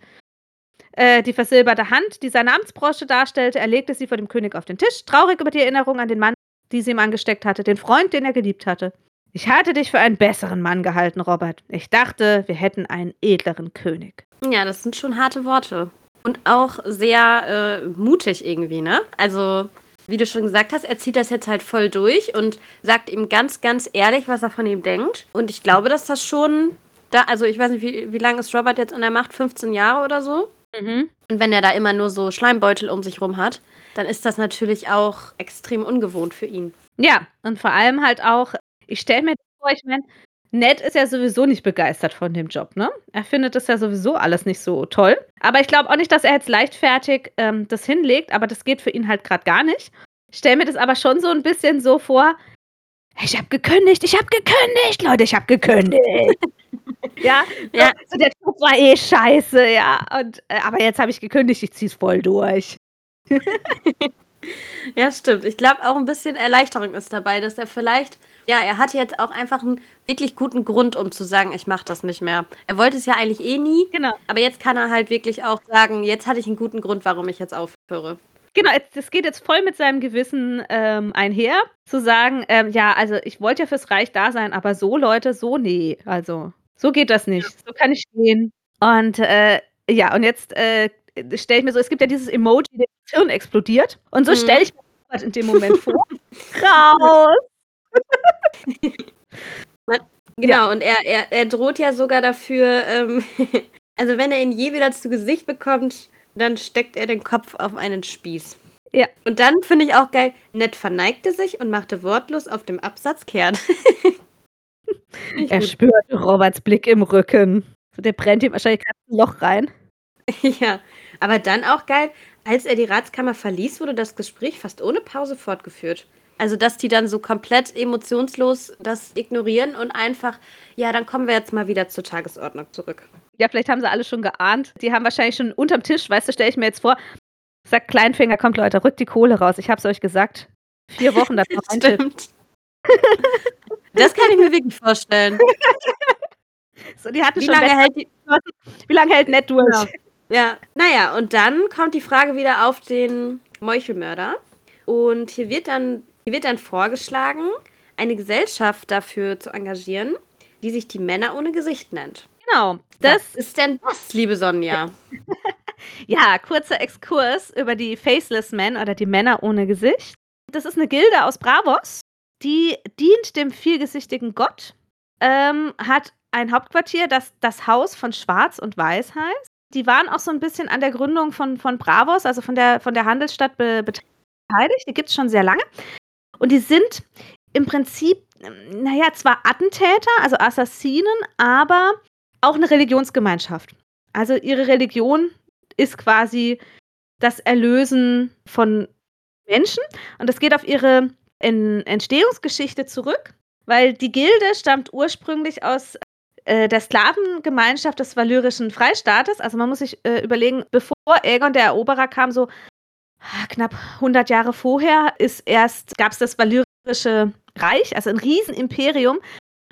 Äh, die versilberte Hand, die seine Amtsbrosche darstellte, er legte sie vor dem König auf den Tisch, traurig über die Erinnerung an den Mann, die sie ihm angesteckt hatte, den Freund, den er geliebt hatte. Ich hatte dich für einen besseren Mann gehalten, Robert. Ich dachte, wir hätten einen edleren König. Ja, das sind schon harte Worte. Und auch sehr äh, mutig irgendwie, ne? Also, wie du schon gesagt hast, er zieht das jetzt halt voll durch und sagt ihm ganz, ganz ehrlich, was er von ihm denkt. Und ich glaube, dass das schon da, also ich weiß nicht, wie, wie lange ist Robert jetzt an der Macht? 15 Jahre oder so? Mhm. Und wenn er da immer nur so Schleimbeutel um sich rum hat, dann ist das natürlich auch extrem ungewohnt für ihn. Ja, und vor allem halt auch, ich stelle mir vor, ich meine, Ned ist ja sowieso nicht begeistert von dem Job, ne? Er findet das ja sowieso alles nicht so toll. Aber ich glaube auch nicht, dass er jetzt leichtfertig ähm, das hinlegt, aber das geht für ihn halt gerade gar nicht. Ich stelle mir das aber schon so ein bisschen so vor, ich habe gekündigt, ich habe gekündigt, Leute, ich habe gekündigt. ja, ja. So, der Job war eh scheiße, ja. Und, äh, aber jetzt habe ich gekündigt, ich ziehe es voll durch. ja, stimmt. Ich glaube auch ein bisschen Erleichterung ist dabei, dass er vielleicht ja, er hatte jetzt auch einfach einen wirklich guten Grund, um zu sagen, ich mache das nicht mehr. Er wollte es ja eigentlich eh nie. Genau. Aber jetzt kann er halt wirklich auch sagen, jetzt hatte ich einen guten Grund, warum ich jetzt aufhöre. Genau, das geht jetzt voll mit seinem Gewissen ähm, einher, zu sagen, ähm, ja, also ich wollte ja fürs Reich da sein, aber so Leute, so nee, also so geht das nicht, so kann ich stehen. Und äh, ja, und jetzt äh, stelle ich mir so, es gibt ja dieses Emoji, das Hirn explodiert und so mhm. stelle ich mir das in dem Moment vor. Raus! genau, ja. und er, er, er droht ja sogar dafür, ähm, also wenn er ihn je wieder zu Gesicht bekommt, dann steckt er den Kopf auf einen Spieß. Ja. Und dann finde ich auch geil, Ned verneigte sich und machte wortlos auf dem Absatz kehrt. er gut. spürt Roberts Blick im Rücken. Der brennt ihm wahrscheinlich gerade ein Loch rein. Ja, aber dann auch geil, als er die Ratskammer verließ, wurde das Gespräch fast ohne Pause fortgeführt. Also, dass die dann so komplett emotionslos das ignorieren und einfach, ja, dann kommen wir jetzt mal wieder zur Tagesordnung zurück. Ja, vielleicht haben sie alle schon geahnt. Die haben wahrscheinlich schon unterm Tisch, weißt du, stelle ich mir jetzt vor, sagt Kleinfinger, kommt Leute, rückt die Kohle raus. Ich hab's euch gesagt. Vier Wochen das noch Stimmt. das kann ich mir wirklich vorstellen. so, die hatten wie schon lange hält die Wie lange hält Nett durch? Genau. Ja, naja, und dann kommt die Frage wieder auf den Meuchelmörder. Und hier wird dann hier wird dann vorgeschlagen, eine Gesellschaft dafür zu engagieren, die sich die Männer ohne Gesicht nennt. Genau. Das Was ist denn das, liebe Sonja? ja, kurzer Exkurs über die Faceless Men oder die Männer ohne Gesicht. Das ist eine Gilde aus Bravos, die dient dem vielgesichtigen Gott, ähm, hat ein Hauptquartier, das das Haus von Schwarz und Weiß heißt. Die waren auch so ein bisschen an der Gründung von, von Bravos, also von der, von der Handelsstadt beteiligt. Die gibt es schon sehr lange. Und die sind im Prinzip, naja, zwar Attentäter, also Assassinen, aber auch eine Religionsgemeinschaft. Also ihre Religion ist quasi das Erlösen von Menschen. Und das geht auf ihre Entstehungsgeschichte zurück, weil die Gilde stammt ursprünglich aus äh, der Sklavengemeinschaft des Valyrischen Freistaates. Also man muss sich äh, überlegen, bevor Aegon der Eroberer kam, so ah, knapp 100 Jahre vorher, ist erst gab es das Valyrische Reich, also ein Riesenimperium,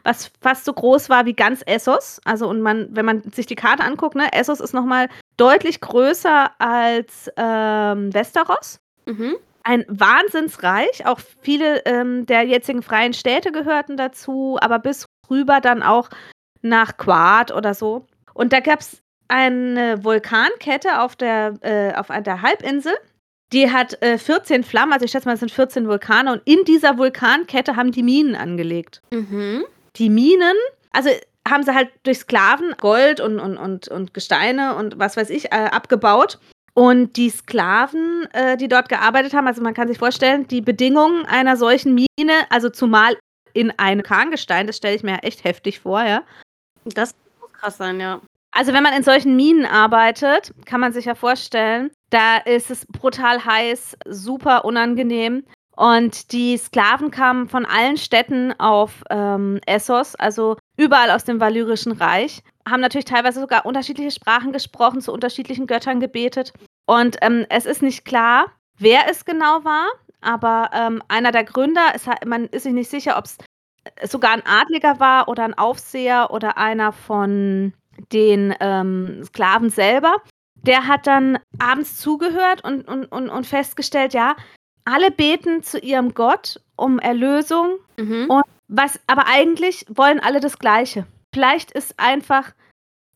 was fast so groß war wie ganz Essos. Also und man, wenn man sich die Karte anguckt, ne, Essos ist noch mal deutlich größer als ähm, Westeros. Mhm ein Wahnsinnsreich. Auch viele ähm, der jetzigen freien Städte gehörten dazu, aber bis rüber dann auch nach Quad oder so. Und da gab es eine Vulkankette auf der, äh, auf der Halbinsel. Die hat äh, 14 Flammen, also ich schätze mal, es sind 14 Vulkane. Und in dieser Vulkankette haben die Minen angelegt. Mhm. Die Minen, also haben sie halt durch Sklaven Gold und, und, und, und Gesteine und was weiß ich äh, abgebaut. Und die Sklaven, äh, die dort gearbeitet haben, also man kann sich vorstellen, die Bedingungen einer solchen Mine, also zumal in einem Kahngestein, das stelle ich mir echt heftig vor, ja. Das muss krass sein, ja. Also wenn man in solchen Minen arbeitet, kann man sich ja vorstellen, da ist es brutal heiß, super unangenehm. Und die Sklaven kamen von allen Städten auf ähm, Essos, also überall aus dem Valyrischen Reich, haben natürlich teilweise sogar unterschiedliche Sprachen gesprochen, zu unterschiedlichen Göttern gebetet. Und ähm, es ist nicht klar, wer es genau war, aber ähm, einer der Gründer, ist, man ist sich nicht sicher, ob es sogar ein Adliger war oder ein Aufseher oder einer von den ähm, Sklaven selber. Der hat dann abends zugehört und, und, und, und festgestellt, ja, alle beten zu ihrem Gott um Erlösung. Mhm. Und was, aber eigentlich wollen alle das Gleiche. Vielleicht ist einfach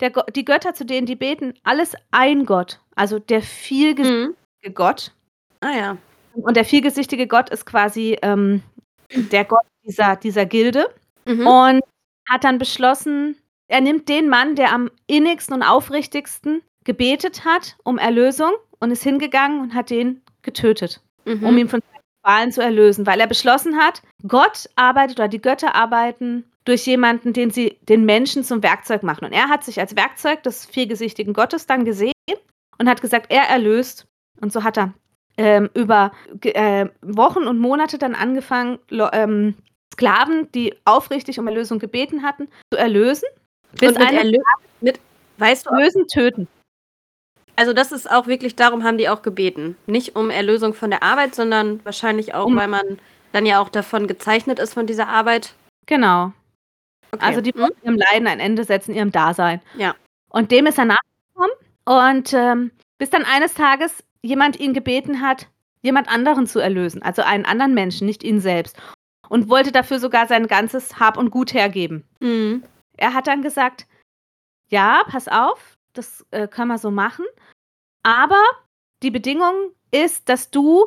der, die Götter, zu denen die beten, alles ein Gott. Also der vielgesichtige mhm. Gott. Ah ja. Und der vielgesichtige Gott ist quasi ähm, der Gott dieser, dieser Gilde. Mhm. Und hat dann beschlossen, er nimmt den Mann, der am innigsten und aufrichtigsten gebetet hat um Erlösung und ist hingegangen und hat den getötet mhm. um ihn von Qualen zu erlösen, weil er beschlossen hat, Gott arbeitet oder die Götter arbeiten durch jemanden, den sie den Menschen zum Werkzeug machen. Und er hat sich als Werkzeug des viergesichtigen Gottes dann gesehen und hat gesagt, er erlöst. Und so hat er ähm, über äh, Wochen und Monate dann angefangen, ähm, Sklaven, die aufrichtig um Erlösung gebeten hatten, zu erlösen. Bis und mit, Erlö mit weißt du, lösen, töten. Also das ist auch wirklich, darum haben die auch gebeten. Nicht um Erlösung von der Arbeit, sondern wahrscheinlich auch, um, weil man dann ja auch davon gezeichnet ist von dieser Arbeit. Genau. Okay. Also die wollen hm? ihrem Leiden ein Ende setzen, ihrem Dasein. Ja. Und dem ist er nachgekommen. Und ähm, bis dann eines Tages jemand ihn gebeten hat, jemand anderen zu erlösen, also einen anderen Menschen, nicht ihn selbst. Und wollte dafür sogar sein ganzes Hab und Gut hergeben. Mhm. Er hat dann gesagt, ja, pass auf, das äh, können wir so machen. Aber die Bedingung ist, dass du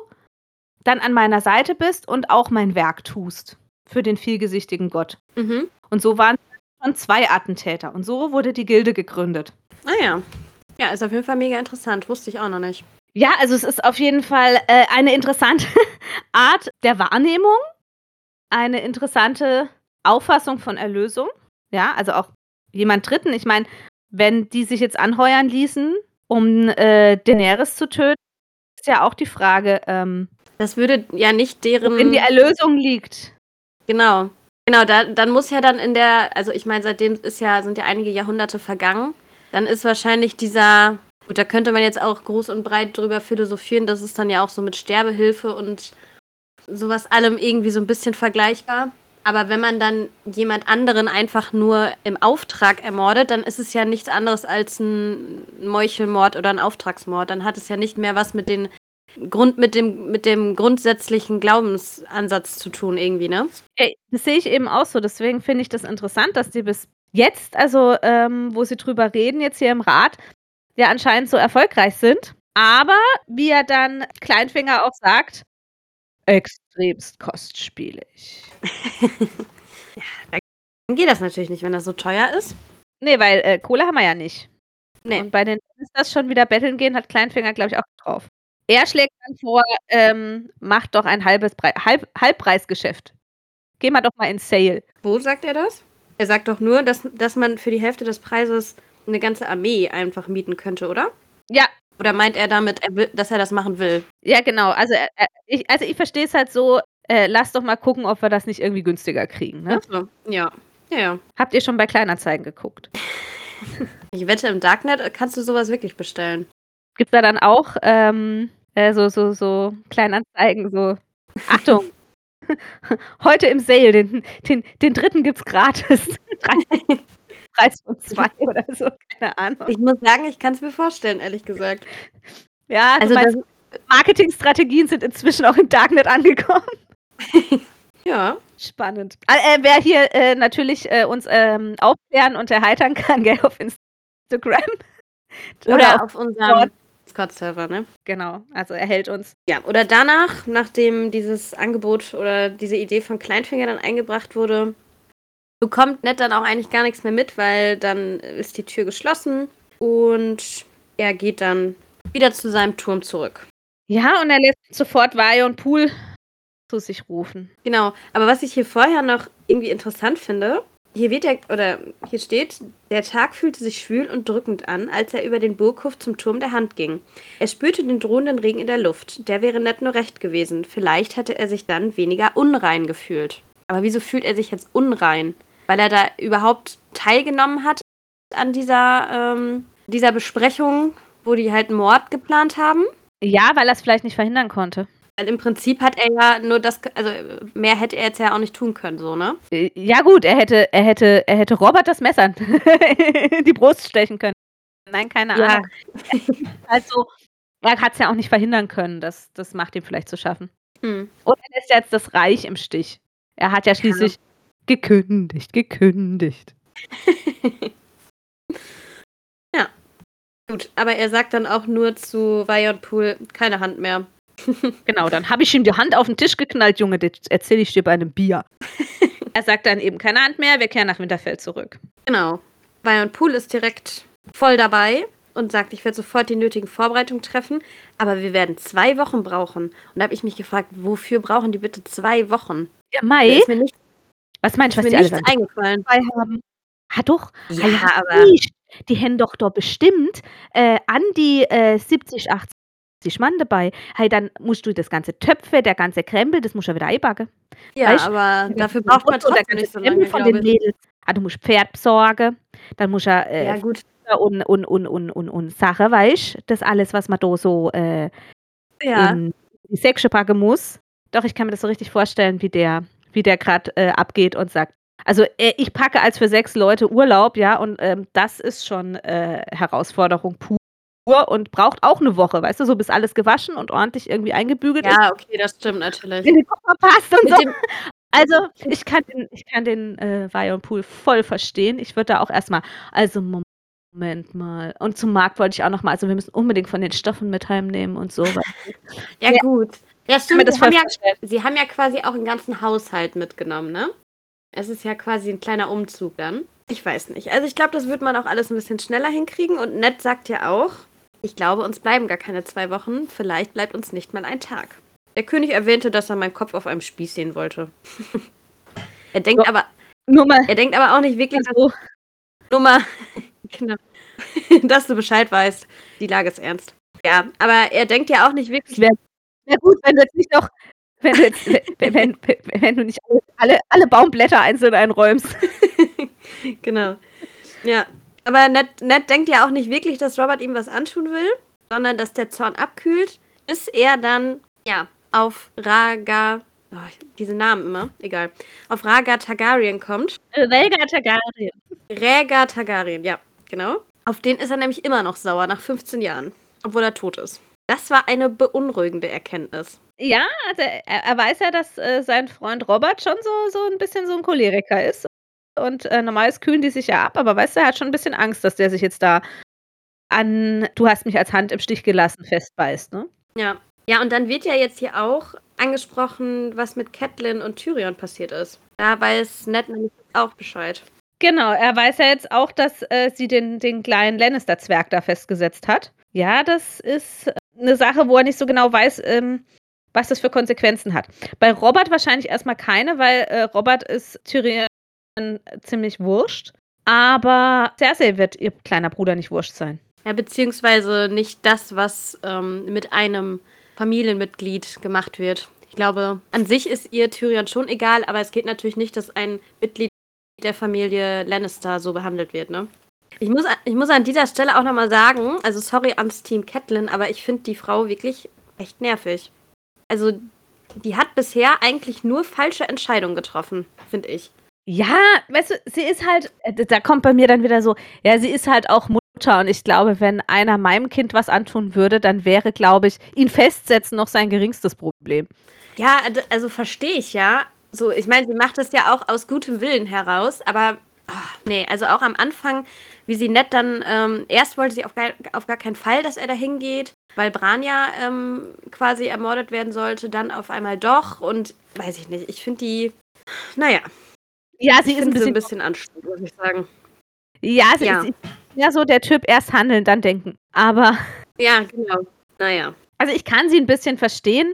dann an meiner Seite bist und auch mein Werk tust für den vielgesichtigen Gott. Mhm. Und so waren schon zwei Attentäter. Und so wurde die Gilde gegründet. Ah ja. Ja, ist auf jeden Fall mega interessant. Wusste ich auch noch nicht. Ja, also es ist auf jeden Fall äh, eine interessante Art der Wahrnehmung, eine interessante Auffassung von Erlösung. Ja, also auch jemand Dritten. Ich meine, wenn die sich jetzt anheuern ließen, um äh, Daenerys zu töten, ist ja auch die Frage. Ähm, das würde ja nicht deren. In die Erlösung liegt. Genau. Genau, da, dann muss ja dann in der, also ich meine, seitdem ist ja, sind ja einige Jahrhunderte vergangen. Dann ist wahrscheinlich dieser, gut, da könnte man jetzt auch groß und breit drüber philosophieren, das ist dann ja auch so mit Sterbehilfe und sowas allem irgendwie so ein bisschen vergleichbar. Aber wenn man dann jemand anderen einfach nur im Auftrag ermordet, dann ist es ja nichts anderes als ein Meuchelmord oder ein Auftragsmord. Dann hat es ja nicht mehr was mit, den Grund, mit, dem, mit dem grundsätzlichen Glaubensansatz zu tun, irgendwie, ne? Das sehe ich eben auch so. Deswegen finde ich das interessant, dass die bis jetzt, also ähm, wo sie drüber reden, jetzt hier im Rat, ja anscheinend so erfolgreich sind. Aber wie er dann Kleinfinger auch sagt, extremst kostspielig. ja, dann geht das natürlich nicht, wenn das so teuer ist. Nee, weil äh, Kohle haben wir ja nicht. Nee. Und bei den ist das schon wieder betteln gehen, hat Kleinfinger, glaube ich, auch drauf. Er schlägt dann vor, ähm, macht doch ein halbes Pre Halb Halbpreisgeschäft. Geh mal doch mal ins Sale. Wo sagt er das? Er sagt doch nur, dass, dass man für die Hälfte des Preises eine ganze Armee einfach mieten könnte, oder? Ja, Oder meint er damit, er will, dass er das machen will? Ja, genau. Also, er, er, ich, also ich verstehe es halt so, äh, lass doch mal gucken, ob wir das nicht irgendwie günstiger kriegen. Ne? So, ja. Ja, ja. Habt ihr schon bei Kleinanzeigen geguckt? Ich wette, im Darknet kannst du sowas wirklich bestellen. Gibt es da dann auch ähm, äh, so, so, so Kleinanzeigen, so Achtung, heute im Sale, den, den, den dritten gibt's gratis. Preis von zwei oder so, keine Ahnung. Ich muss sagen, ich kann es mir vorstellen, ehrlich gesagt. Ja, also Also Marketingstrategien sind inzwischen auch im Darknet angekommen. Ja. Spannend. Äh, wer hier äh, natürlich äh, uns ähm, aufklären und erheitern kann, gell, auf Instagram. Oder, auf auf unserem Discord-Server, ne? Genau, also er hält uns. Ja, oder danach, nachdem dieses Angebot oder diese Idee von Kleinfinger dann eingebracht wurde, bekommt Ned dann auch eigentlich gar nichts mehr mit, weil dann ist die Tür geschlossen und er geht dann wieder zu seinem Turm zurück. Ja, und er lässt sofort Vajo und Pool zu sich rufen. Genau, aber was ich hier vorher noch irgendwie interessant finde, hier wird ja, oder hier steht, der Tag fühlte sich schwül und drückend an, als er über den Burghof zum Turm der Hand ging. Er spürte den drohenden Regen in der Luft. Der wäre Ned nur recht gewesen. Vielleicht hätte er sich dann weniger unrein gefühlt. Aber wieso fühlt er sich jetzt unrein? Weil er da überhaupt teilgenommen hat an dieser, ähm, dieser Besprechung, wo die halt einen Mord geplant haben? Ja, weil er es vielleicht nicht verhindern konnte. Weil im Prinzip hat er ja nur das, also mehr hätte er jetzt ja auch nicht tun können, so, ne? Äh, Ja gut, er hätte, er hätte, er hätte Robert das Messer in die Brust stechen können. Nein, keine Ja. Ahnung. Also, er hat es ja auch nicht verhindern können. Das, das macht ihm vielleicht zu schaffen. Hm. Und er lässt jetzt das Reich im Stich. Er hat ja schließlich gekündigt, gekündigt. Gut, aber er sagt dann auch nur zu Vion Pool, keine Hand mehr. Genau, dann habe ich ihm die Hand auf den Tisch geknallt, Junge, das erzähle ich dir bei einem Bier. er sagt dann eben keine Hand mehr, wir kehren nach Winterfell zurück. Genau. Vion Pool ist direkt voll dabei und sagt, ich werde sofort die nötigen Vorbereitungen treffen, aber wir werden zwei Wochen brauchen. Und da habe ich mich gefragt, wofür brauchen die bitte zwei Wochen? Ja, Da Mai, ist mir, nicht, was meinst du, was mir die alle nichts dann eingefallen. haben? Ah, doch. Ja, Ah, ja, aber- nicht. Die haben doch da bestimmt äh, an die äh, 70, 80 Mann dabei. Hey, dann musst du das ganze Töpfe, der ganze Krempel, das musst du ja wieder einbacken. Ja, Weißt aber dafür braucht man der trotzdem ganze nicht so Krempel lange, von den. Mädels. Ah, du musst Pferd besorgen, dann musst du äh, Ja, gut. und, und, und, und, und, und Sache, weißt du? Das alles, was man da so äh, Ja. in die Säckchen packen muss. Doch, ich kann mir das so richtig vorstellen, wie der, wie der gerade äh, abgeht und sagt. Also äh, ich packe als für sechs Leute Urlaub, ja, und ähm, das ist schon äh, Herausforderung pur und braucht auch eine Woche, weißt du, so bis alles gewaschen und ordentlich irgendwie eingebügelt ist, Ja, okay, das stimmt natürlich. in den Koffer passt und Mit so. Also ich kann den, ich kann den äh, Vion Pool voll verstehen. Ich würde da auch erstmal, also Moment mal. Und zum Markt wollte ich auch noch mal, also wir müssen unbedingt von den Stoffen mit heimnehmen und so. ja, Ja. gut. Ja, Ich stimmt. das Sie haben, ja, sie haben ja quasi auch einen ganzen Haushalt mitgenommen, ne? Es ist ja quasi ein kleiner Umzug dann. Ich weiß nicht. Also ich glaube, das wird man auch alles ein bisschen schneller hinkriegen. Und Ned sagt ja auch, ich glaube, uns bleiben gar keine zwei Wochen. Vielleicht bleibt uns nicht mal ein Tag. Der König erwähnte, dass er meinen Kopf auf einem Spieß sehen wollte. er denkt So. aber, Nur mal er denkt aber auch nicht wirklich, so. nur mal, genau, dass du Bescheid weißt. Die Lage ist ernst. Ja, aber er denkt ja auch nicht wirklich. Es wäre wär gut, wenn du jetzt nicht noch, wenn du jetzt, wenn, wenn, wenn du nicht alle, alle, alle Baumblätter einzeln einräumst. Genau. Ja. Aber Ned, Ned denkt ja auch nicht wirklich, dass Robert ihm was antun will, sondern dass der Zorn abkühlt, bis er dann, ja, auf Raga, oh, diese Namen immer, egal, auf Raga Targaryen kommt. Rhaegar Targaryen. Rhaegar Targaryen, ja, genau. Auf den ist er nämlich immer noch sauer, nach 15 Jahren, obwohl er tot ist. Das war eine beunruhigende Erkenntnis. Ja, also er, er weiß ja, dass äh, sein Freund Robert schon so, so ein bisschen so ein Choleriker ist. Und äh, normal kühlen die sich ja ab, aber weißt du, er hat schon ein bisschen Angst, dass der sich jetzt da an du hast mich als Hand im Stich gelassen festbeißt, ne? Ja. Ja, und dann wird ja jetzt hier auch angesprochen, was mit Catelyn und Tyrion passiert ist. Da weiß Ned nämlich auch Bescheid. Genau, er weiß ja jetzt auch, dass äh, sie den, den kleinen Lannister-Zwerg da festgesetzt hat. Ja, das ist eine Sache, wo er nicht so genau weiß, ähm, was das für Konsequenzen hat. Bei Robert wahrscheinlich erstmal keine, weil äh, Robert ist Tyrion ziemlich wurscht. Aber Cersei wird ihr kleiner Bruder nicht wurscht sein. Ja, beziehungsweise nicht das, was ähm, mit einem Familienmitglied gemacht wird. Ich glaube, an sich ist ihr Tyrion schon egal, aber es geht natürlich nicht, dass ein Mitglied der Familie Lannister so behandelt wird, ne? Ich muss, ich muss an dieser Stelle auch nochmal sagen, also sorry ans Team Catelyn, aber ich finde die Frau wirklich echt nervig. Also, die hat bisher eigentlich nur falsche Entscheidungen getroffen, finde ich. Ja, weißt du, sie ist halt, äh, da kommt bei mir dann wieder so, ja, sie ist halt auch Mutter und ich glaube, wenn einer meinem Kind was antun würde, dann wäre, glaube ich, ihn festsetzen noch sein geringstes Problem. Ja, also verstehe ich ja. So, ich meine, sie macht das ja auch aus gutem Willen heraus, aber oh, nee, also auch am Anfang, wie sie nett dann, ähm, erst wollte sie auf gar, auf gar keinen Fall, dass er da hingeht, weil Bran ja ähm, quasi ermordet werden sollte, dann auf einmal doch und weiß ich nicht, ich finde die, naja. Ja, sie ist ein bisschen, ein bisschen anstrengend, muss ich sagen. Ja, sie Ja. ist ja so der Typ, erst handeln, dann denken. Aber, Ja, genau. Naja. also ich kann sie ein bisschen verstehen.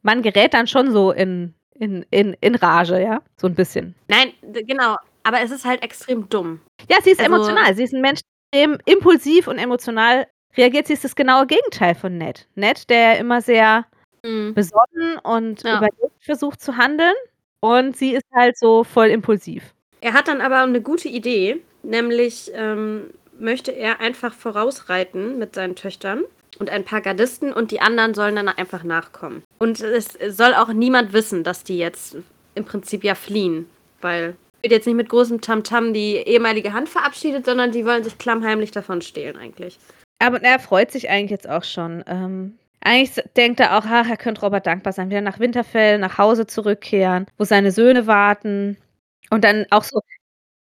Man gerät dann schon so in, in, in, in Rage, ja, so ein bisschen. Nein, genau. Aber es ist halt extrem dumm. Ja, sie ist Also- emotional. Sie ist ein Mensch, der extrem impulsiv und emotional reagiert. Sie ist das genaue Gegenteil von Ned. Ned, der immer sehr Mhm. besonnen und Ja. überlegt versucht zu handeln. Und sie ist halt so voll impulsiv. Er hat dann aber eine gute Idee, nämlich ähm, möchte er einfach vorausreiten mit seinen Töchtern und ein paar Gardisten und die anderen sollen dann einfach nachkommen. Und es soll auch niemand wissen, dass die jetzt im Prinzip ja fliehen, weil wird jetzt nicht mit großem Tamtam die ehemalige Hand verabschiedet, sondern die wollen sich klammheimlich davon stehlen eigentlich. Aber er freut sich eigentlich jetzt auch schon. Ähm, eigentlich denkt er auch, ach, er könnte Robert dankbar sein, wieder nach Winterfell, nach Hause zurückkehren, wo seine Söhne warten. Und dann auch so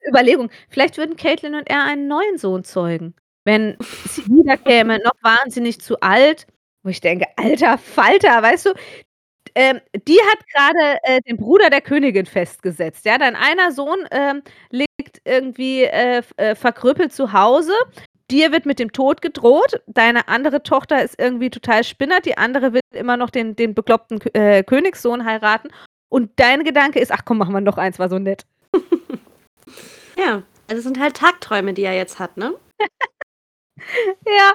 Überlegung, vielleicht würden Caitlin und er einen neuen Sohn zeugen. Wenn sie wiederkäme, noch waren sie nicht zu alt. Wo ich denke, alter Falter, weißt du, ähm, die hat gerade äh, den Bruder der Königin festgesetzt. Ja, dein einer Sohn ähm, liegt irgendwie äh, äh, verkrüppelt zu Hause. Dir wird mit dem Tod gedroht. Deine andere Tochter ist irgendwie total spinnert. Die andere will immer noch den, den bekloppten äh, Königssohn heiraten. Und dein Gedanke ist, ach komm, machen wir noch eins, war so nett. Ja, also es sind halt Tagträume, die er jetzt hat, ne? Ja,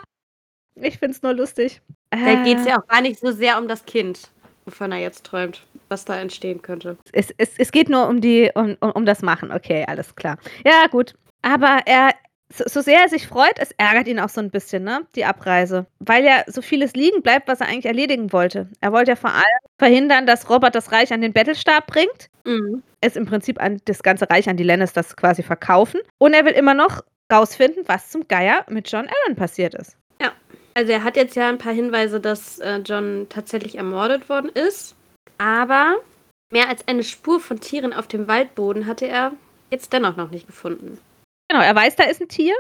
ich find's nur lustig. Da geht es Äh, ja auch gar nicht so sehr um das Kind, wovon er jetzt träumt, was da entstehen könnte. es, es, es geht nur um, die, um, um, um das Machen. Okay, alles klar. Ja, gut. Aber er, so, so sehr er sich freut, es ärgert ihn auch so ein bisschen, ne? Die Abreise. Weil ja so vieles liegen bleibt, was er eigentlich erledigen wollte. Er wollte ja vor allem verhindern, dass Robert das Reich an den Bettelstab bringt. Mhm. Es im Prinzip an das ganze Reich an die Lannisters quasi verkaufen. Und er will immer noch rausfinden, was zum Geier mit John Allen passiert ist. Also er hat jetzt ja ein paar Hinweise, dass äh, John tatsächlich ermordet worden ist. Aber mehr als eine Spur von Tieren auf dem Waldboden hatte er jetzt dennoch noch nicht gefunden. Genau, er weiß, da ist ein Tier,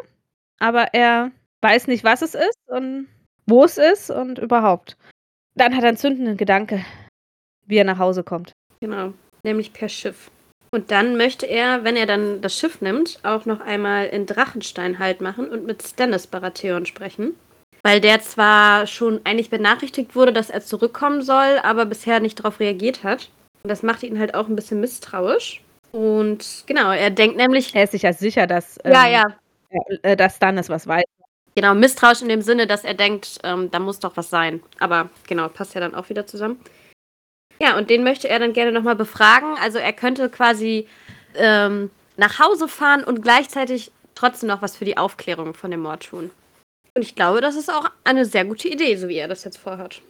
aber er weiß nicht, was es ist und wo es ist und überhaupt. Dann hat er einen zündenden Gedanke, wie er nach Hause kommt. Genau, nämlich per Schiff. Und dann möchte er, wenn er dann das Schiff nimmt, auch noch einmal in Drachenstein Halt machen und mit Stannis Baratheon sprechen. Weil der zwar schon eigentlich benachrichtigt wurde, dass er zurückkommen soll, aber bisher nicht darauf reagiert hat. Und das macht ihn halt auch ein bisschen misstrauisch. Und genau, er denkt nämlich. Er ist sich ja sicher, dass, Ja, ähm, ja, äh, dass Stannis was weiß. Genau, misstrauisch in dem Sinne, dass er denkt, ähm, da muss doch was sein. Aber genau, passt ja dann auch wieder zusammen. Ja, und den möchte er dann gerne nochmal befragen. Also er könnte quasi ähm, nach Hause fahren und gleichzeitig trotzdem noch was für die Aufklärung von dem Mord tun. Und ich glaube, das ist auch eine sehr gute Idee, so wie er das jetzt vorhat.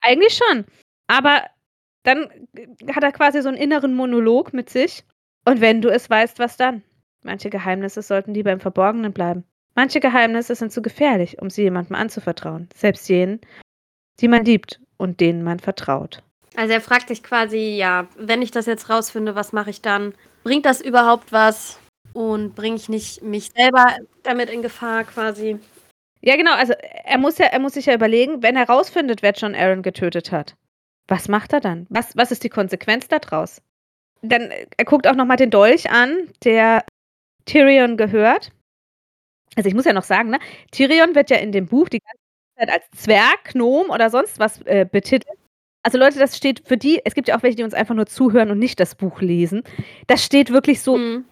Eigentlich schon. Aber dann hat er quasi so einen inneren Monolog mit sich. Und wenn du es weißt, was dann? Manche Geheimnisse sollten lieber im Verborgenen bleiben. Manche Geheimnisse sind zu gefährlich, um sie jemandem anzuvertrauen. Selbst jenen, die man liebt und denen man vertraut. Also er fragt sich quasi, ja, wenn ich das jetzt rausfinde, was mache ich dann? Bringt das überhaupt was? Und bringe ich nicht mich selber damit in Gefahr quasi? Ja, genau. Also er muss ja, er muss sich ja überlegen, wenn er rausfindet, wer John Aaron getötet hat. Was macht er dann? Was, was ist die Konsequenz daraus? Dann, äh, er guckt auch nochmal den Dolch an, der Tyrion gehört. Also ich muss ja noch sagen, ne? Tyrion wird ja in dem Buch die ganze Zeit als Zwerg, Gnom oder sonst was äh, betitelt. Also Leute, das steht für die, es gibt ja auch welche, die uns einfach nur zuhören und nicht das Buch lesen. Das steht wirklich so Mhm.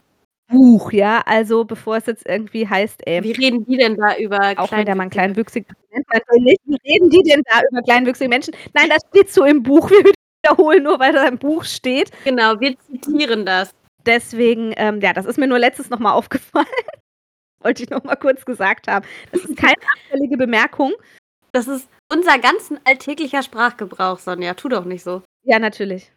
Buch, ja, also bevor es jetzt irgendwie heißt, äh Wie reden die denn da über auch wenn der Mann Kleinwüchsige? kleinwüchsig wie reden die denn da über kleinwüchsige Menschen? Nein, das steht so im Buch. Wir wiederholen nur, weil da im Buch steht. Genau, wir zitieren das. Deswegen, ähm, ja, das ist mir nur letztens noch mal aufgefallen. Wollte ich noch mal kurz gesagt haben. Das ist keine abfällige Bemerkung. Das ist unser ganzen alltäglicher Sprachgebrauch, Sonja. Tu doch nicht so. Ja, natürlich.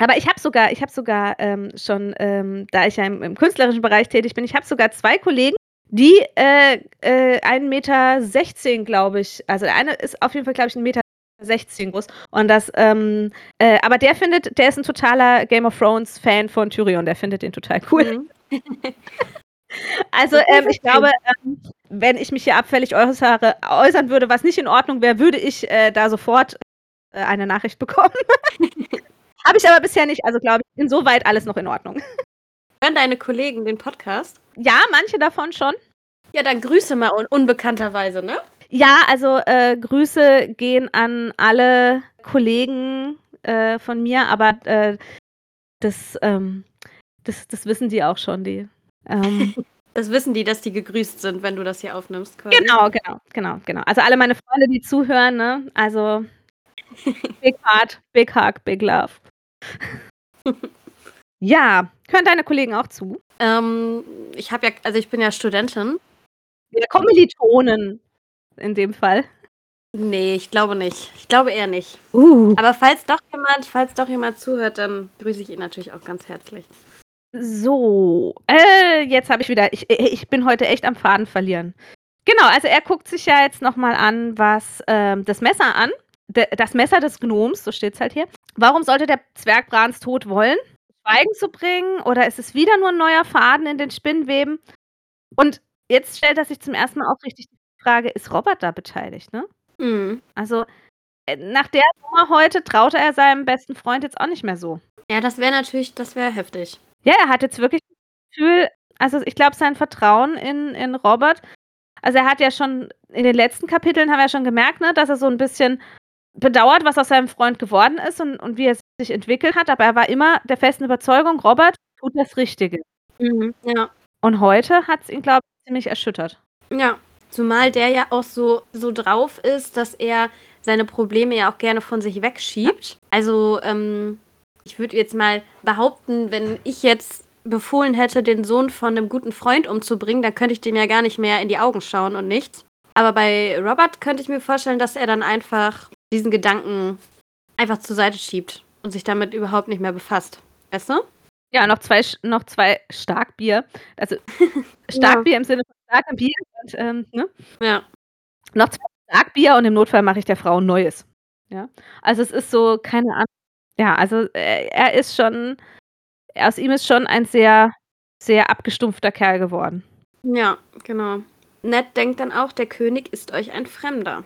Aber ich habe sogar ich habe sogar, ähm, schon, ähm, da ich ja im im künstlerischen Bereich tätig bin ich habe sogar 2 Kollegen, die, äh, äh, 1,16 m, glaube ich also der eine ist auf jeden Fall, glaube ich, 1,16 m groß und das, ähm, äh aber der findet der ist 'n totaler Game of Thrones Fan von Tyrion, der findet den total cool. Mhm. Also, ähm, ich glaube, ähm, wenn ich mich hier abfällig äußere äußern würde, was nicht in Ordnung wäre, würde ich, äh, da sofort, äh, eine Nachricht bekommen. Habe ich aber bisher nicht, also glaube ich, insoweit alles noch in Ordnung. Hören deine Kollegen den Podcast? Ja, manche davon schon. Ja, dann Grüße mal un unbekannterweise, ne? Ja, also, äh, Grüße gehen an alle Kollegen, äh, von mir, aber, äh, das, ähm das das wissen die auch schon, die, ähm Das wissen die, dass die gegrüßt sind, wenn du das hier aufnimmst quasi? Genau, genau, genau, genau. Also, alle meine Freunde, die zuhören, ne? Also big heart, big hug, big love. Ja, hören deine Kollegen auch zu? Ähm, ich habe ja also, ich bin ja Studentin. Ja, Kommilitonen in dem Fall. Ne, ich glaube nicht. Ich glaube eher nicht. Uh. Aber falls doch jemand falls doch jemand zuhört, dann grüße ich ihn natürlich auch ganz herzlich. So, äh, jetzt habe ich wieder ich i ich bin heute echt am Faden verlieren. Genau, also er guckt sich ja jetzt noch mal an, was, ähm das Messer an. Das Messer des Gnoms, so steht's halt hier. Warum sollte der Zwerg Brans Tod wollen? Schweigen zu bringen oder ist es wieder nur 'n neuer Faden in den Spinnweben? Und jetzt stellt er sich zum ersten Mal auch richtig die Frage, ist Robert da beteiligt, ne? Mhm. Also, äh, nach der Nummer heute traute er seinem besten Freund jetzt auch nicht mehr so. Ja, das wäre natürlich das wäre heftig. Ja, er hat jetzt wirklich das Gefühl also, ich glaube, sein Vertrauen in in Robert also, er hat ja schon in den letzten Kapiteln haben wir ja schon gemerkt, ne, dass er so 'n bisschen bedauert, was aus seinem Freund geworden ist und und wie er sich entwickelt hat, aber er war immer der festen Überzeugung, Robert tut das Richtige. Mhm, ja. Und heute hat's ihn, glaube ich, ziemlich erschüttert. Ja, zumal der ja auch so so drauf ist, dass er seine Probleme ja auch gerne von sich wegschiebt. Also, ähm, ich würde jetzt mal behaupten, wenn ich jetzt befohlen hätte, den Sohn von 'nem guten Freund umzubringen, dann könnte ich dem ja gar nicht mehr in die Augen schauen und nichts. Aber bei Robert könnte ich mir vorstellen, dass er dann einfach diesen Gedanken einfach zur Seite schiebt und sich damit überhaupt nicht mehr befasst. Weißt du? Ja, noch 2 Sch noch 2 Starkbier. Also, Starkbier im Sinne von starkem Bier und, ähm, ne? Ja. Noch 2 Starkbier und im Notfall mache ich der Frau 'n neues. Ja? Also, es ist so, keine Ahnung ja, also, äh, er ist schon aus ihm ist schon ein sehr, sehr abgestumpfter Kerl geworden. Ja, genau. Ned denkt dann auch, der König ist euch ein Fremder.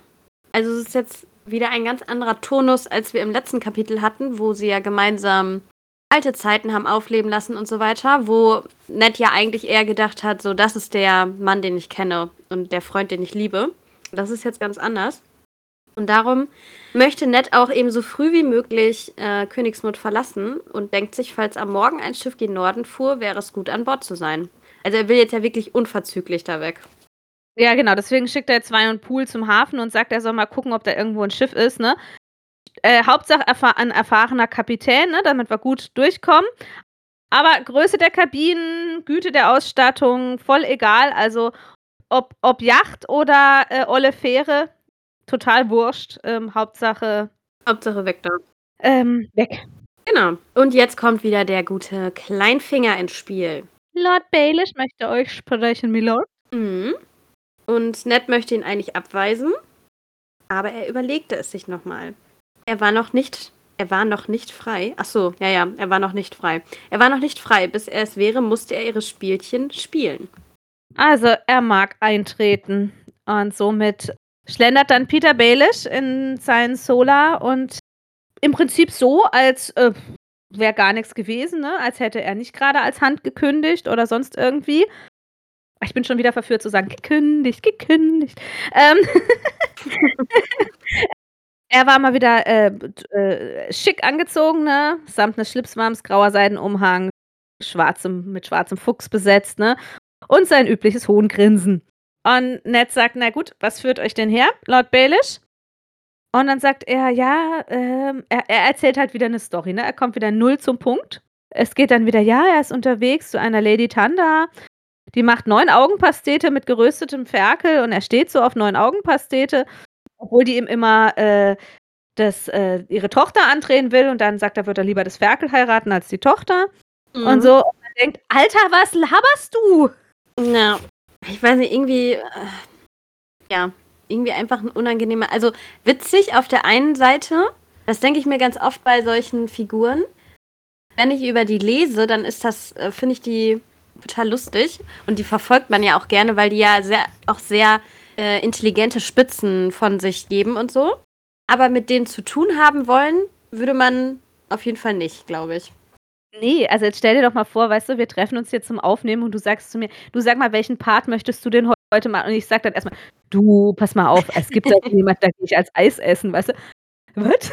Also, es ist jetzt wieder ein ganz anderer Tonus, als wir im letzten Kapitel hatten, wo sie ja gemeinsam alte Zeiten haben aufleben lassen und so weiter, wo Ned ja eigentlich eher gedacht hat, so: „Das ist der Mann, den ich kenne und der Freund, den ich liebe.“ Das ist jetzt ganz anders. Und darum möchte Ned auch eben so früh wie möglich, äh, Königsmund verlassen und denkt sich, falls am Morgen ein Schiff gen Norden fuhr, wäre es gut, an Bord zu sein. Also, er will jetzt ja wirklich unverzüglich da weg. Ja, genau, deswegen schickt er jetzt Ryan Poole zum Hafen und sagt, er soll mal gucken, ob da irgendwo 'n Schiff ist, ne? Äh, Hauptsache erfahr 'n erfahrener Kapitän, ne, damit wir gut durchkommen. Aber Größe der Kabinen, Güte der Ausstattung, voll egal. Also, ob ob Yacht oder, äh, olle Fähre, total wurscht. Ähm, Hauptsache Hauptsache weg da. ähm, weg. Genau. Und jetzt kommt wieder der gute Kleinfinger ins Spiel. Lord Baelish möchte euch sprechen, Milord. Mhm. Und Ned möchte ihn eigentlich abweisen, aber er überlegte es sich noch mal. Er war noch nicht er war noch nicht frei. Ach so, ja, ja, er war noch nicht frei. Er war noch nicht frei. Bis er es wäre, musste er ihre Spielchen spielen. Also, er mag eintreten und somit schlendert dann Peter Baelish in sein Solar und im Prinzip so, als, äh, wäre gar nix gewesen, ne? Als hätte er nicht grade als Hand gekündigt oder sonst irgendwie. Ich bin schon wieder verführt zu sagen: „Gekündigt, gekündigt.“ Ähm Er war mal wieder, äh, äh, schick angezogen, ne, samt 'nes Schlipswams, grauer Seidenumhang, schwarzem, mit schwarzem Fuchs besetzt, ne? Und sein übliches Hohngrinsen. Und Ned sagt, na gut, was führt euch denn her, Lord Baelish? Und dann sagt er, ja, ähm, er, er erzählt halt wieder eine Story, ne? Er kommt wieder null zum Punkt. Es geht dann wieder, ja, er ist unterwegs zu einer Lady Tanda. Die macht neun Augenpastete mit geröstetem Ferkel und er steht so auf neun Augenpastete, obwohl die ihm immer äh, das, äh, ihre Tochter andrehen will und dann sagt er, wird er lieber das Ferkel heiraten als die Tochter. Mhm. Und so. Und man denkt, Alter, was laberst du? Ja, ich weiß nicht, irgendwie, äh, ja, irgendwie einfach ein unangenehmer, also witzig auf der einen Seite, das denke ich mir ganz oft bei solchen Figuren. Wenn ich über die lese, dann ist das, äh, finde ich die total lustig und die verfolgt man ja auch gerne, weil die ja sehr, auch sehr äh, intelligente Spitzen von sich geben und so. Aber mit denen zu tun haben wollen, würde man auf jeden Fall nicht, glaube ich. Nee, also jetzt stell dir doch mal vor, weißt du, wir treffen uns hier zum Aufnehmen und du sagst zu mir, du sag mal, welchen Part möchtest du denn heute machen? Und ich sag dann erstmal, du, pass mal auf, es gibt da jemand, da gehe ich als Eis essen, weißt du? Was?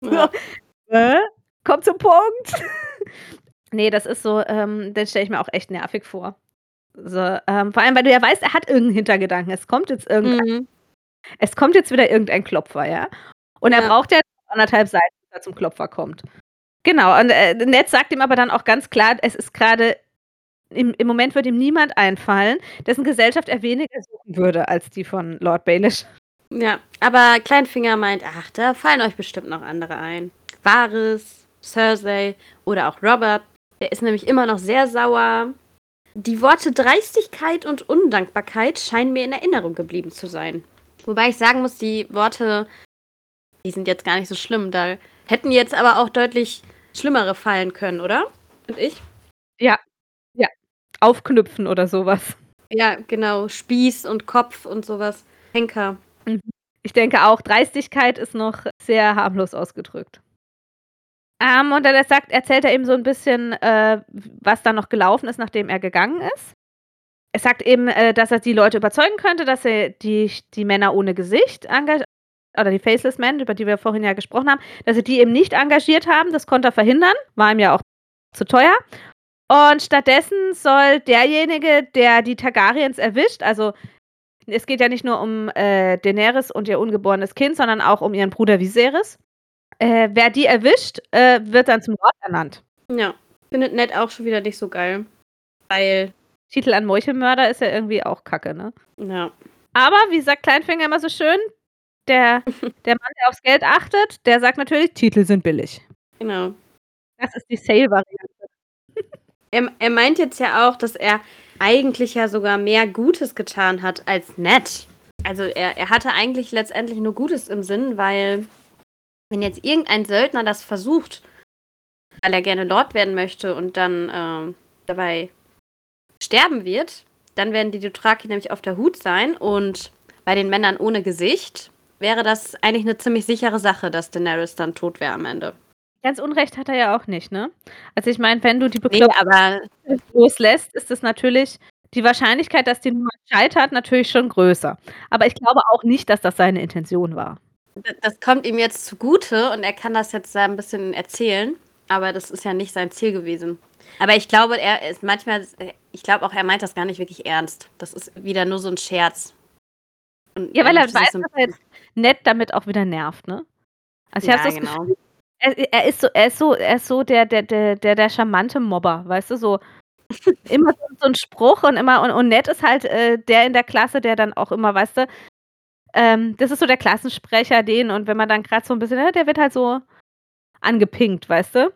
Ja. äh? Komm zum Punkt. Nee, das ist so, ähm, den stelle ich mir auch echt nervig vor. So, ähm, vor allem, weil du ja weißt, er hat irgendeinen Hintergedanken. Es kommt jetzt irgendein, mhm. es kommt jetzt wieder irgendein Klopfer, ja? Und ja. er braucht ja anderthalb Seiten, bis er zum Klopfer kommt. Genau, und äh, Ned sagt ihm aber dann auch ganz klar, es ist gerade, im, im Moment wird ihm niemand einfallen, dessen Gesellschaft er weniger suchen würde als die von Lord Baelish. Ja, aber Kleinfinger meint, ach, da fallen euch bestimmt noch andere ein. Varys, Cersei oder auch Robert. Der ist nämlich immer noch sehr sauer. Die Worte Dreistigkeit und Undankbarkeit scheinen mir in Erinnerung geblieben zu sein. Wobei ich sagen muss, die Worte, die sind jetzt gar nicht so schlimm. Da hätten jetzt aber auch deutlich schlimmere fallen können, oder? Und ich? Ja, ja. Aufknüpfen oder sowas. Ja, genau. Spieß und Kopf und sowas. Henker. Mhm. Ich denke auch, Dreistigkeit ist noch sehr harmlos ausgedrückt. Ähm, und dann sagt, erzählt er eben so ein bisschen, äh, was da noch gelaufen ist, nachdem er gegangen ist. Er sagt eben, äh, dass er die Leute überzeugen könnte, dass er die, die Männer ohne Gesicht oder die Faceless Men, über die wir vorhin ja gesprochen haben, dass sie die eben nicht engagiert haben. Das konnte er verhindern, war ihm ja auch zu teuer. Und stattdessen soll derjenige, der die Targaryens erwischt, also es geht ja nicht nur um äh, Daenerys und ihr ungeborenes Kind, sondern auch um ihren Bruder Viserys. Äh, wer die erwischt, äh, wird dann zum Lord ernannt. Ja, findet Ned auch schon wieder nicht so geil. Weil. Titel an Meuchelmörder ist ja irgendwie auch kacke, ne? Ja. Aber, wie sagt Kleinfinger immer so schön, der, der Mann, der aufs Geld achtet, der sagt natürlich, Titel sind billig. Genau. Das ist die Sale-Variante. Er, er meint jetzt ja auch, dass er eigentlich ja sogar mehr Gutes getan hat als nett. Also er, er hatte eigentlich letztendlich nur Gutes im Sinn, weil wenn jetzt irgendein Söldner das versucht, weil er gerne Lord werden möchte und dann äh, dabei sterben wird, dann werden die Dothraki nämlich auf der Hut sein und bei den Männern ohne Gesicht wäre das eigentlich eine ziemlich sichere Sache, dass Daenerys dann tot wäre am Ende. Ganz Unrecht hat er ja auch nicht, ne? Also ich meine, wenn du die Bekloppten nee, loslässt, ist es natürlich die Wahrscheinlichkeit, dass die Nummer scheitert, natürlich schon größer. Aber ich glaube auch nicht, dass das seine Intention war. Das kommt ihm jetzt zugute und er kann das jetzt ein bisschen erzählen, aber das ist ja nicht sein Ziel gewesen. Aber ich glaube, er ist manchmal, ich glaube auch, er meint das gar nicht wirklich ernst. Das ist wieder nur so ein Scherz. Und ja, weil er weiß, so dass er jetzt nett damit auch wieder nervt, ne? Also ich ja, habe so genau. Gefühl, er, er, ist so, er ist so, er ist so der, der, der, der, der charmante Mobber, weißt du, so immer so, so ein Spruch und immer und, und nett ist halt äh, der in der Klasse, der dann auch immer, weißt du, ähm, das ist so der Klassensprecher, den und wenn man dann gerade so ein bisschen, der wird halt so angepinkt, weißt du?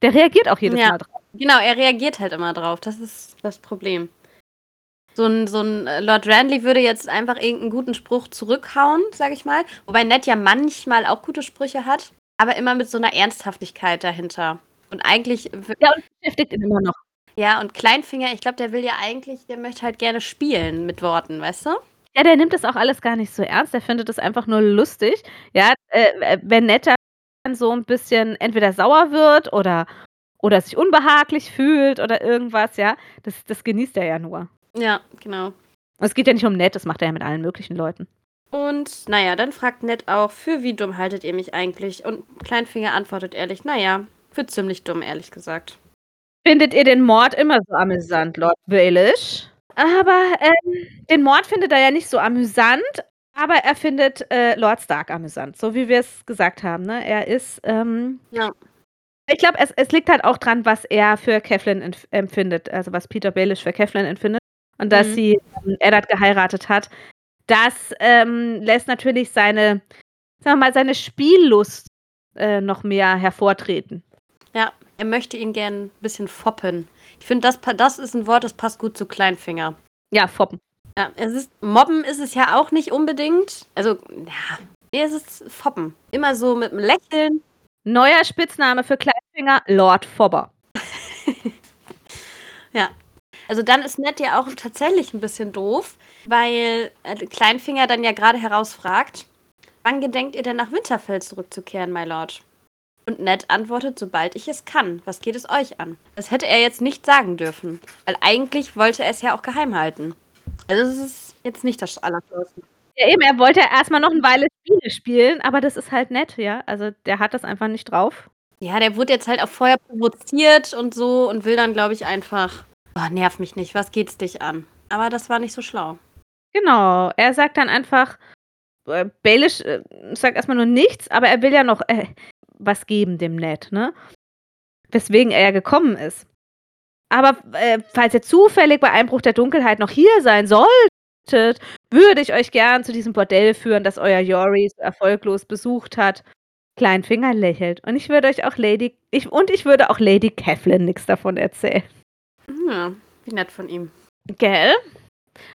Der reagiert auch jedes ja, Mal drauf. Genau, er reagiert halt immer drauf. Das ist das Problem. So ein, so ein äh, Lord Randley würde jetzt einfach irgendeinen guten Spruch zurückhauen, sag ich mal. Wobei Ned ja manchmal auch gute Sprüche hat, aber immer mit so einer Ernsthaftigkeit dahinter. Und eigentlich. Ja, und beschäftigt ihn immer noch. Ja, und Kleinfinger, ich glaube, der will ja eigentlich, der möchte halt gerne spielen mit Worten, weißt du? Ja, der nimmt das auch alles gar nicht so ernst. Der findet das einfach nur lustig. Ja, äh, äh wenn dann so ein bisschen entweder sauer wird oder, oder sich unbehaglich fühlt oder irgendwas, ja, das, das genießt er ja nur. Ja, genau. Es geht ja nicht um Ned, das macht er ja mit allen möglichen Leuten. Und naja, dann fragt Ned auch, für wie dumm haltet ihr mich eigentlich? Und Kleinfinger antwortet ehrlich, naja, für ziemlich dumm, ehrlich gesagt. findet ihr den Mord immer so amüsant, Lord Baelish. Aber, ähm, den Mord findet er ja nicht so amüsant, aber er findet, äh, Lord Stark amüsant, so wie wir's gesagt haben, ne? Er ist, ähm Ja. ich glaube, es es liegt halt auch dran, was er für empf empfindet, also was Peter Baelish für Catelyn empfindet und dass Mhm. sie, ähm, Eddard geheiratet hat. Das, ähm, lässt natürlich seine sagen wir mal, seine Spiellust, äh, noch mehr hervortreten. Ja, er möchte ihn gern 'n bisschen foppen. Ich finde, das das ist 'n Wort, das passt gut zu Kleinfinger. Ja, foppen. Ja, es ist mobben ist es ja auch nicht unbedingt. Also, ja, ne, es ist foppen. Immer so mit 'm Lächeln. Neuer Spitzname für Kleinfinger, Lord Fobber. Ja. Also, dann ist Ned ja auch tatsächlich 'n bisschen doof, weil, äh, Kleinfinger dann ja grade herausfragt: „Wann gedenkt ihr denn nach Winterfell zurückzukehren, my Lord?“ Und Ned antwortet: „Sobald ich es kann. Was geht es euch an?“ Das hätte er jetzt nicht sagen dürfen, weil eigentlich wollte er es ja auch geheim halten. Also, es ist jetzt nicht das Allerschlauste. Ja eben, er wollte ja erst mal noch 'n Weile Spiele spielen, aber das ist halt Ned, ja? Also, der hat das einfach nicht drauf. Ja, der wurde jetzt halt auch vorher provoziert und so und will dann, glaube ich, einfach: „Oh, nerv mich nicht, was geht's dich an?“ Aber das war nicht so schlau. Genau. Er sagt dann einfach äh, Baelish, äh, sagt erst mal nur nichts, aber er will ja noch, äh, was geben dem Ned, ne? Weswegen er ja gekommen ist. Aber, äh, falls ihr zufällig bei Einbruch der Dunkelheit noch hier sein solltet, würde ich euch gern zu diesem Bordell führen, das euer Jory so erfolglos besucht hat. Kleinfinger lächelt. Und ich würde euch auch Lady ich und ich würde auch Lady Catelyn nix davon erzählen. Ja, wie nett von ihm. Gell?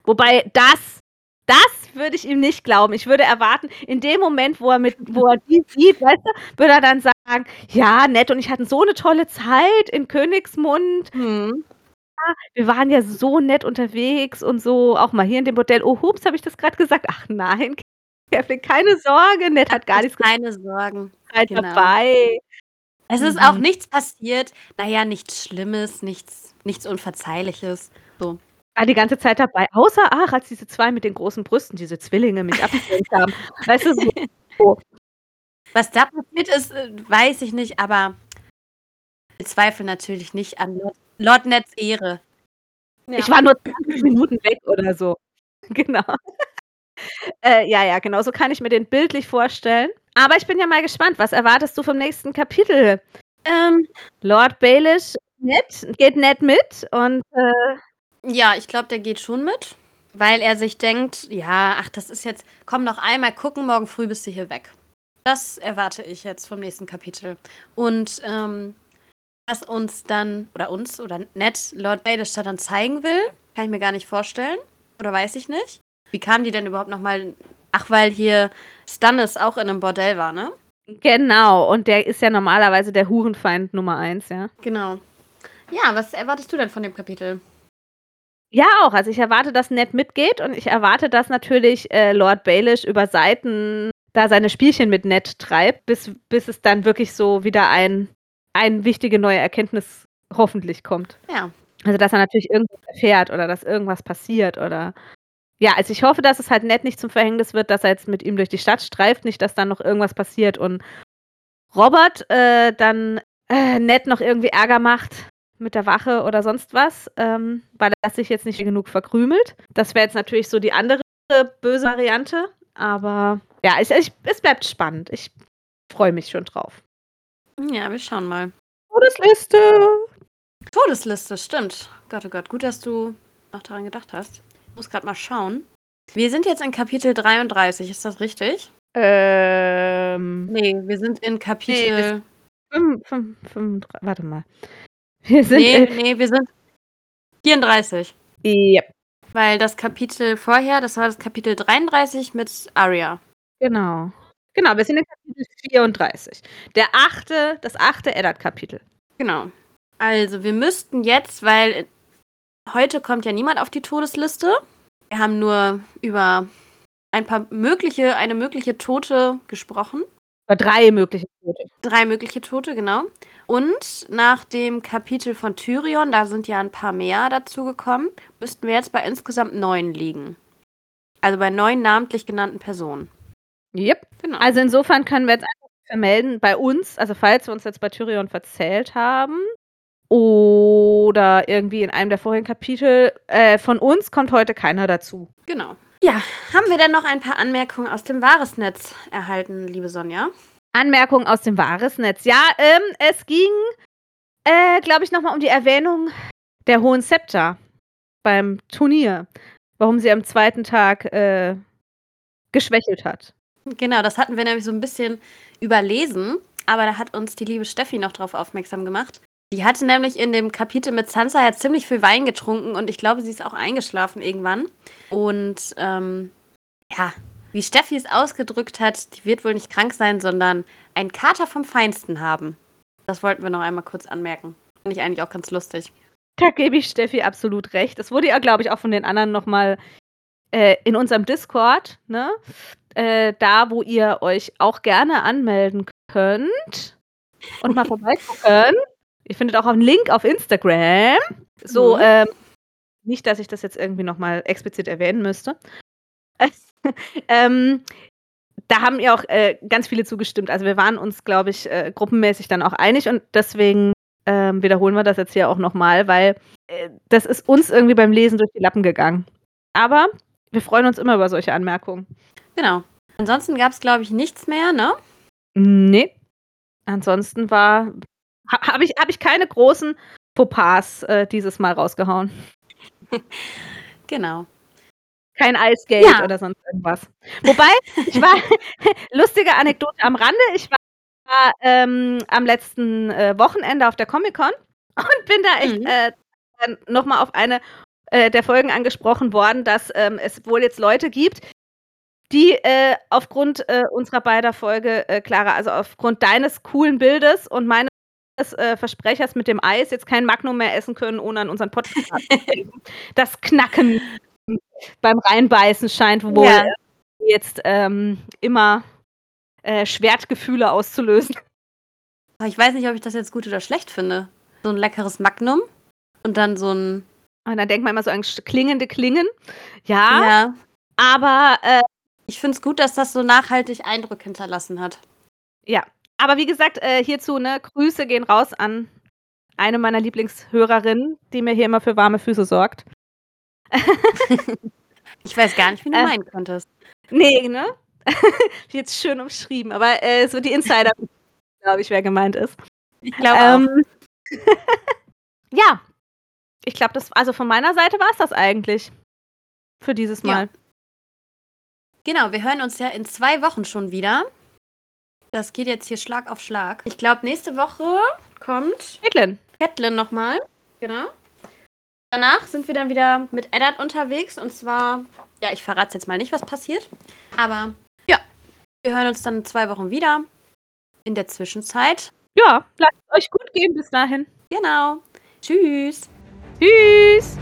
Wobei das das würde ich ihm nicht glauben. Ich würde erwarten, in dem Moment, wo er mit wo er die sieht, weißt du, würde er dann sagen: „Ja, Ned und ich hatten so 'ne tolle Zeit in Königsmund. Mhm. Ja, wir waren ja so nett unterwegs und so, auch mal hier in dem Bordell. Oh, hups, habe ich das grad gesagt? Ach nein, Catelyn, keine Sorge, Ned hat gar nichts Keine Sorgen. Seid Genau. dabei.“ Es ist auch Mhm. nichts passiert. Na ja, nichts Schlimmes, nichts nichts Unverzeihliches, so. War die ganze Zeit dabei, außer, ach, als diese 2 mit den großen Brüsten, diese Zwillinge mich abgelenkt haben. Weißt du, so. Was da passiert ist, äh, weiß ich nicht, aber wir zweifeln natürlich nicht an Lord Lord Neds Ehre. Ja. Ich war nur 20 Minuten weg oder so. Genau. Äh, ja, ja, genau, so kann ich mir den bildlich vorstellen. Aber ich bin ja mal gespannt, was erwartest du vom nächsten Kapitel? Ähm, Lord Baelish, Ned geht Ned mit und, äh ja, ich glaube, der geht schon mit, weil er sich denkt: „Ja, ach, das ist jetzt komm noch einmal gucken, morgen früh bist du hier weg.“ Das erwarte ich jetzt vom nächsten Kapitel. Und, ähm, was uns dann oder uns oder Ned Lord Baelish da dann zeigen will, kann ich mir gar nicht vorstellen oder weiß ich nicht. Wie kamen die denn überhaupt noch mal ach, weil hier Stannis auch in 'nem Bordell war, ne? Genau, und der ist ja normalerweise der Hurenfeind Nummer 1, ja. Genau. Ja, was erwartest du denn von dem Kapitel? Ja, auch. Also, ich erwarte, dass Ned mitgeht und ich erwarte, dass natürlich, äh, Lord Baelish über Seiten da seine Spielchen mit Ned treibt, bis bis es dann wirklich so wieder ein ein wichtige neue Erkenntnis hoffentlich kommt. Ja. Also, dass er natürlich irgendwas erfährt oder dass irgendwas passiert oder ja, also, ich hoffe, dass es halt Ned nicht zum Verhängnis wird, dass er jetzt mit ihm durch die Stadt streift, nicht, dass dann noch irgendwas passiert und Robert, äh, dann, äh, Ned noch irgendwie Ärger macht mit der Wache oder sonst was, ähm, weil er sich jetzt nicht genug verkrümelt. Das wäre jetzt natürlich so die andere böse Variante, aber ja, ich es bleibt spannend. Ich freue mich schon drauf. Ja, wir schauen mal. Todesliste. Todesliste, stimmt. Gott, oh Gott, gut, dass du noch daran gedacht hast. Ich muss grad mal schauen. Wir sind jetzt in Kapitel 33, ist das richtig? Ähm. Ne, wir sind in Kapitel fünf fünf fünfunddr warte mal. Wir sind Ne, in ne, wir sind 34. Ja. Weil das Kapitel vorher, das war das Kapitel 33 mit Arya. Genau. Genau, wir sind in Kapitel 34. Der 8. das 8. Eddard-Kapitel. Genau. Also, wir müssten jetzt, weil heute kommt ja niemand auf die Todesliste. Wir haben nur über ein paar mögliche eine mögliche Tote gesprochen. Über 3 mögliche Tote. 3 mögliche Tote, genau. Und nach dem Kapitel von Tyrion, da sind ja 'n paar mehr dazugekommen, müssten wir jetzt bei insgesamt 9 liegen. Also, bei 9 namentlich genannten Personen. Jep. Genau. Also, insofern können wir jetzt einfach vermelden bei uns, also, falls wir uns jetzt bei Tyrion verzählt haben, oder irgendwie in einem der vorigen Kapitel. Äh, von uns kommt heute keiner dazu. Genau. Ja, haben wir denn noch ein paar Anmerkungen aus dem Wahresnetz erhalten, liebe Sonja? Anmerkungen aus dem Wahresnetz. Ja, ähm, es ging, äh, glaube ich, nochmal um die Erwähnung der Hohen Scepter beim Turnier. Warum sie am zweiten Tag äh, geschwächelt hat. Genau, das hatten wir nämlich so ein bisschen überlesen, aber da hat uns die liebe Steffi noch drauf aufmerksam gemacht. Die hatte nämlich in dem Kapitel mit Sansa ja ziemlich viel Wein getrunken und ich glaube, sie ist auch eingeschlafen irgendwann. Und ähm, ja, wie Steffi es ausgedrückt hat, die wird wohl nicht krank sein, sondern einen Kater vom Feinsten haben. Das wollten wir noch einmal kurz anmerken. Finde ich eigentlich auch ganz lustig. Da gebe ich Steffi absolut recht. Das wurde ja, glaube ich, auch von den anderen nochmal äh, in unserem Discord, ne? Äh, da, wo ihr euch auch gerne anmelden könnt und mal vorbeigucken. Ihr findet auch einen Link auf Instagram. So, mhm. ähm, nicht, dass ich das jetzt irgendwie nochmal explizit erwähnen müsste. ähm, da haben ja auch äh, ganz viele zugestimmt. Also wir waren uns, glaube ich, äh, gruppenmäßig dann auch einig und deswegen ähm, wiederholen wir das jetzt hier auch nochmal, weil äh, das ist uns irgendwie beim Lesen durch die Lappen gegangen. Aber wir freuen uns immer über solche Anmerkungen. Genau. Ansonsten gab es, glaube ich, nichts mehr, ne? Nee. Ansonsten war. Ha, Habe ich, hab ich keine großen Fauxpas äh, dieses Mal rausgehauen. genau. Kein Eisgate ja. oder sonst irgendwas. Wobei, ich war, lustige Anekdote am Rande, ich war ähm, am letzten äh, Wochenende auf der Comic-Con und bin da echt mhm. äh, nochmal auf eine äh, der Folgen angesprochen worden, dass ähm, es wohl jetzt Leute gibt, die äh, aufgrund äh, unserer beider Folge, äh, Clara, also aufgrund deines coolen Bildes und meines äh, Versprechers mit dem Eis jetzt kein Magnum mehr essen können, ohne an unseren Podcast zu. Das Knacken beim Reinbeißen scheint wohl ja. jetzt ähm, immer äh, Schwertgefühle auszulösen. Ich weiß nicht, ob ich das jetzt gut oder schlecht finde. So ein leckeres Magnum und dann so ein und dann denkt man immer so an klingende Klingen. Ja. ja. Aber äh, ich finde es gut, dass das so nachhaltig Eindruck hinterlassen hat. Ja. Aber wie gesagt, äh, hierzu, ne, Grüße gehen raus an eine meiner Lieblingshörerinnen, die mir hier immer für warme Füße sorgt. ich weiß gar nicht, wie du äh, meinen könntest. Nee, ne? Jetzt schön umschrieben, aber äh, so die Insider, glaube ich, wer gemeint ist. Ich glaube ähm, ja, ich glaube, das, also von meiner Seite war es das eigentlich. Für dieses Mal. Ja. Genau, wir hören uns ja in zwei Wochen schon wieder. Das geht jetzt hier Schlag auf Schlag. Ich glaube, nächste Woche kommt Caitlin. Caitlin nochmal. Genau. Danach sind wir dann wieder mit Eddard unterwegs. Und zwar, ja, ich verrate jetzt mal nicht, was passiert. Aber ja, wir hören uns dann in zwei Wochen wieder. In der Zwischenzeit. Ja, lasst es euch gut gehen bis dahin. Genau. Tschüss. Tschüss!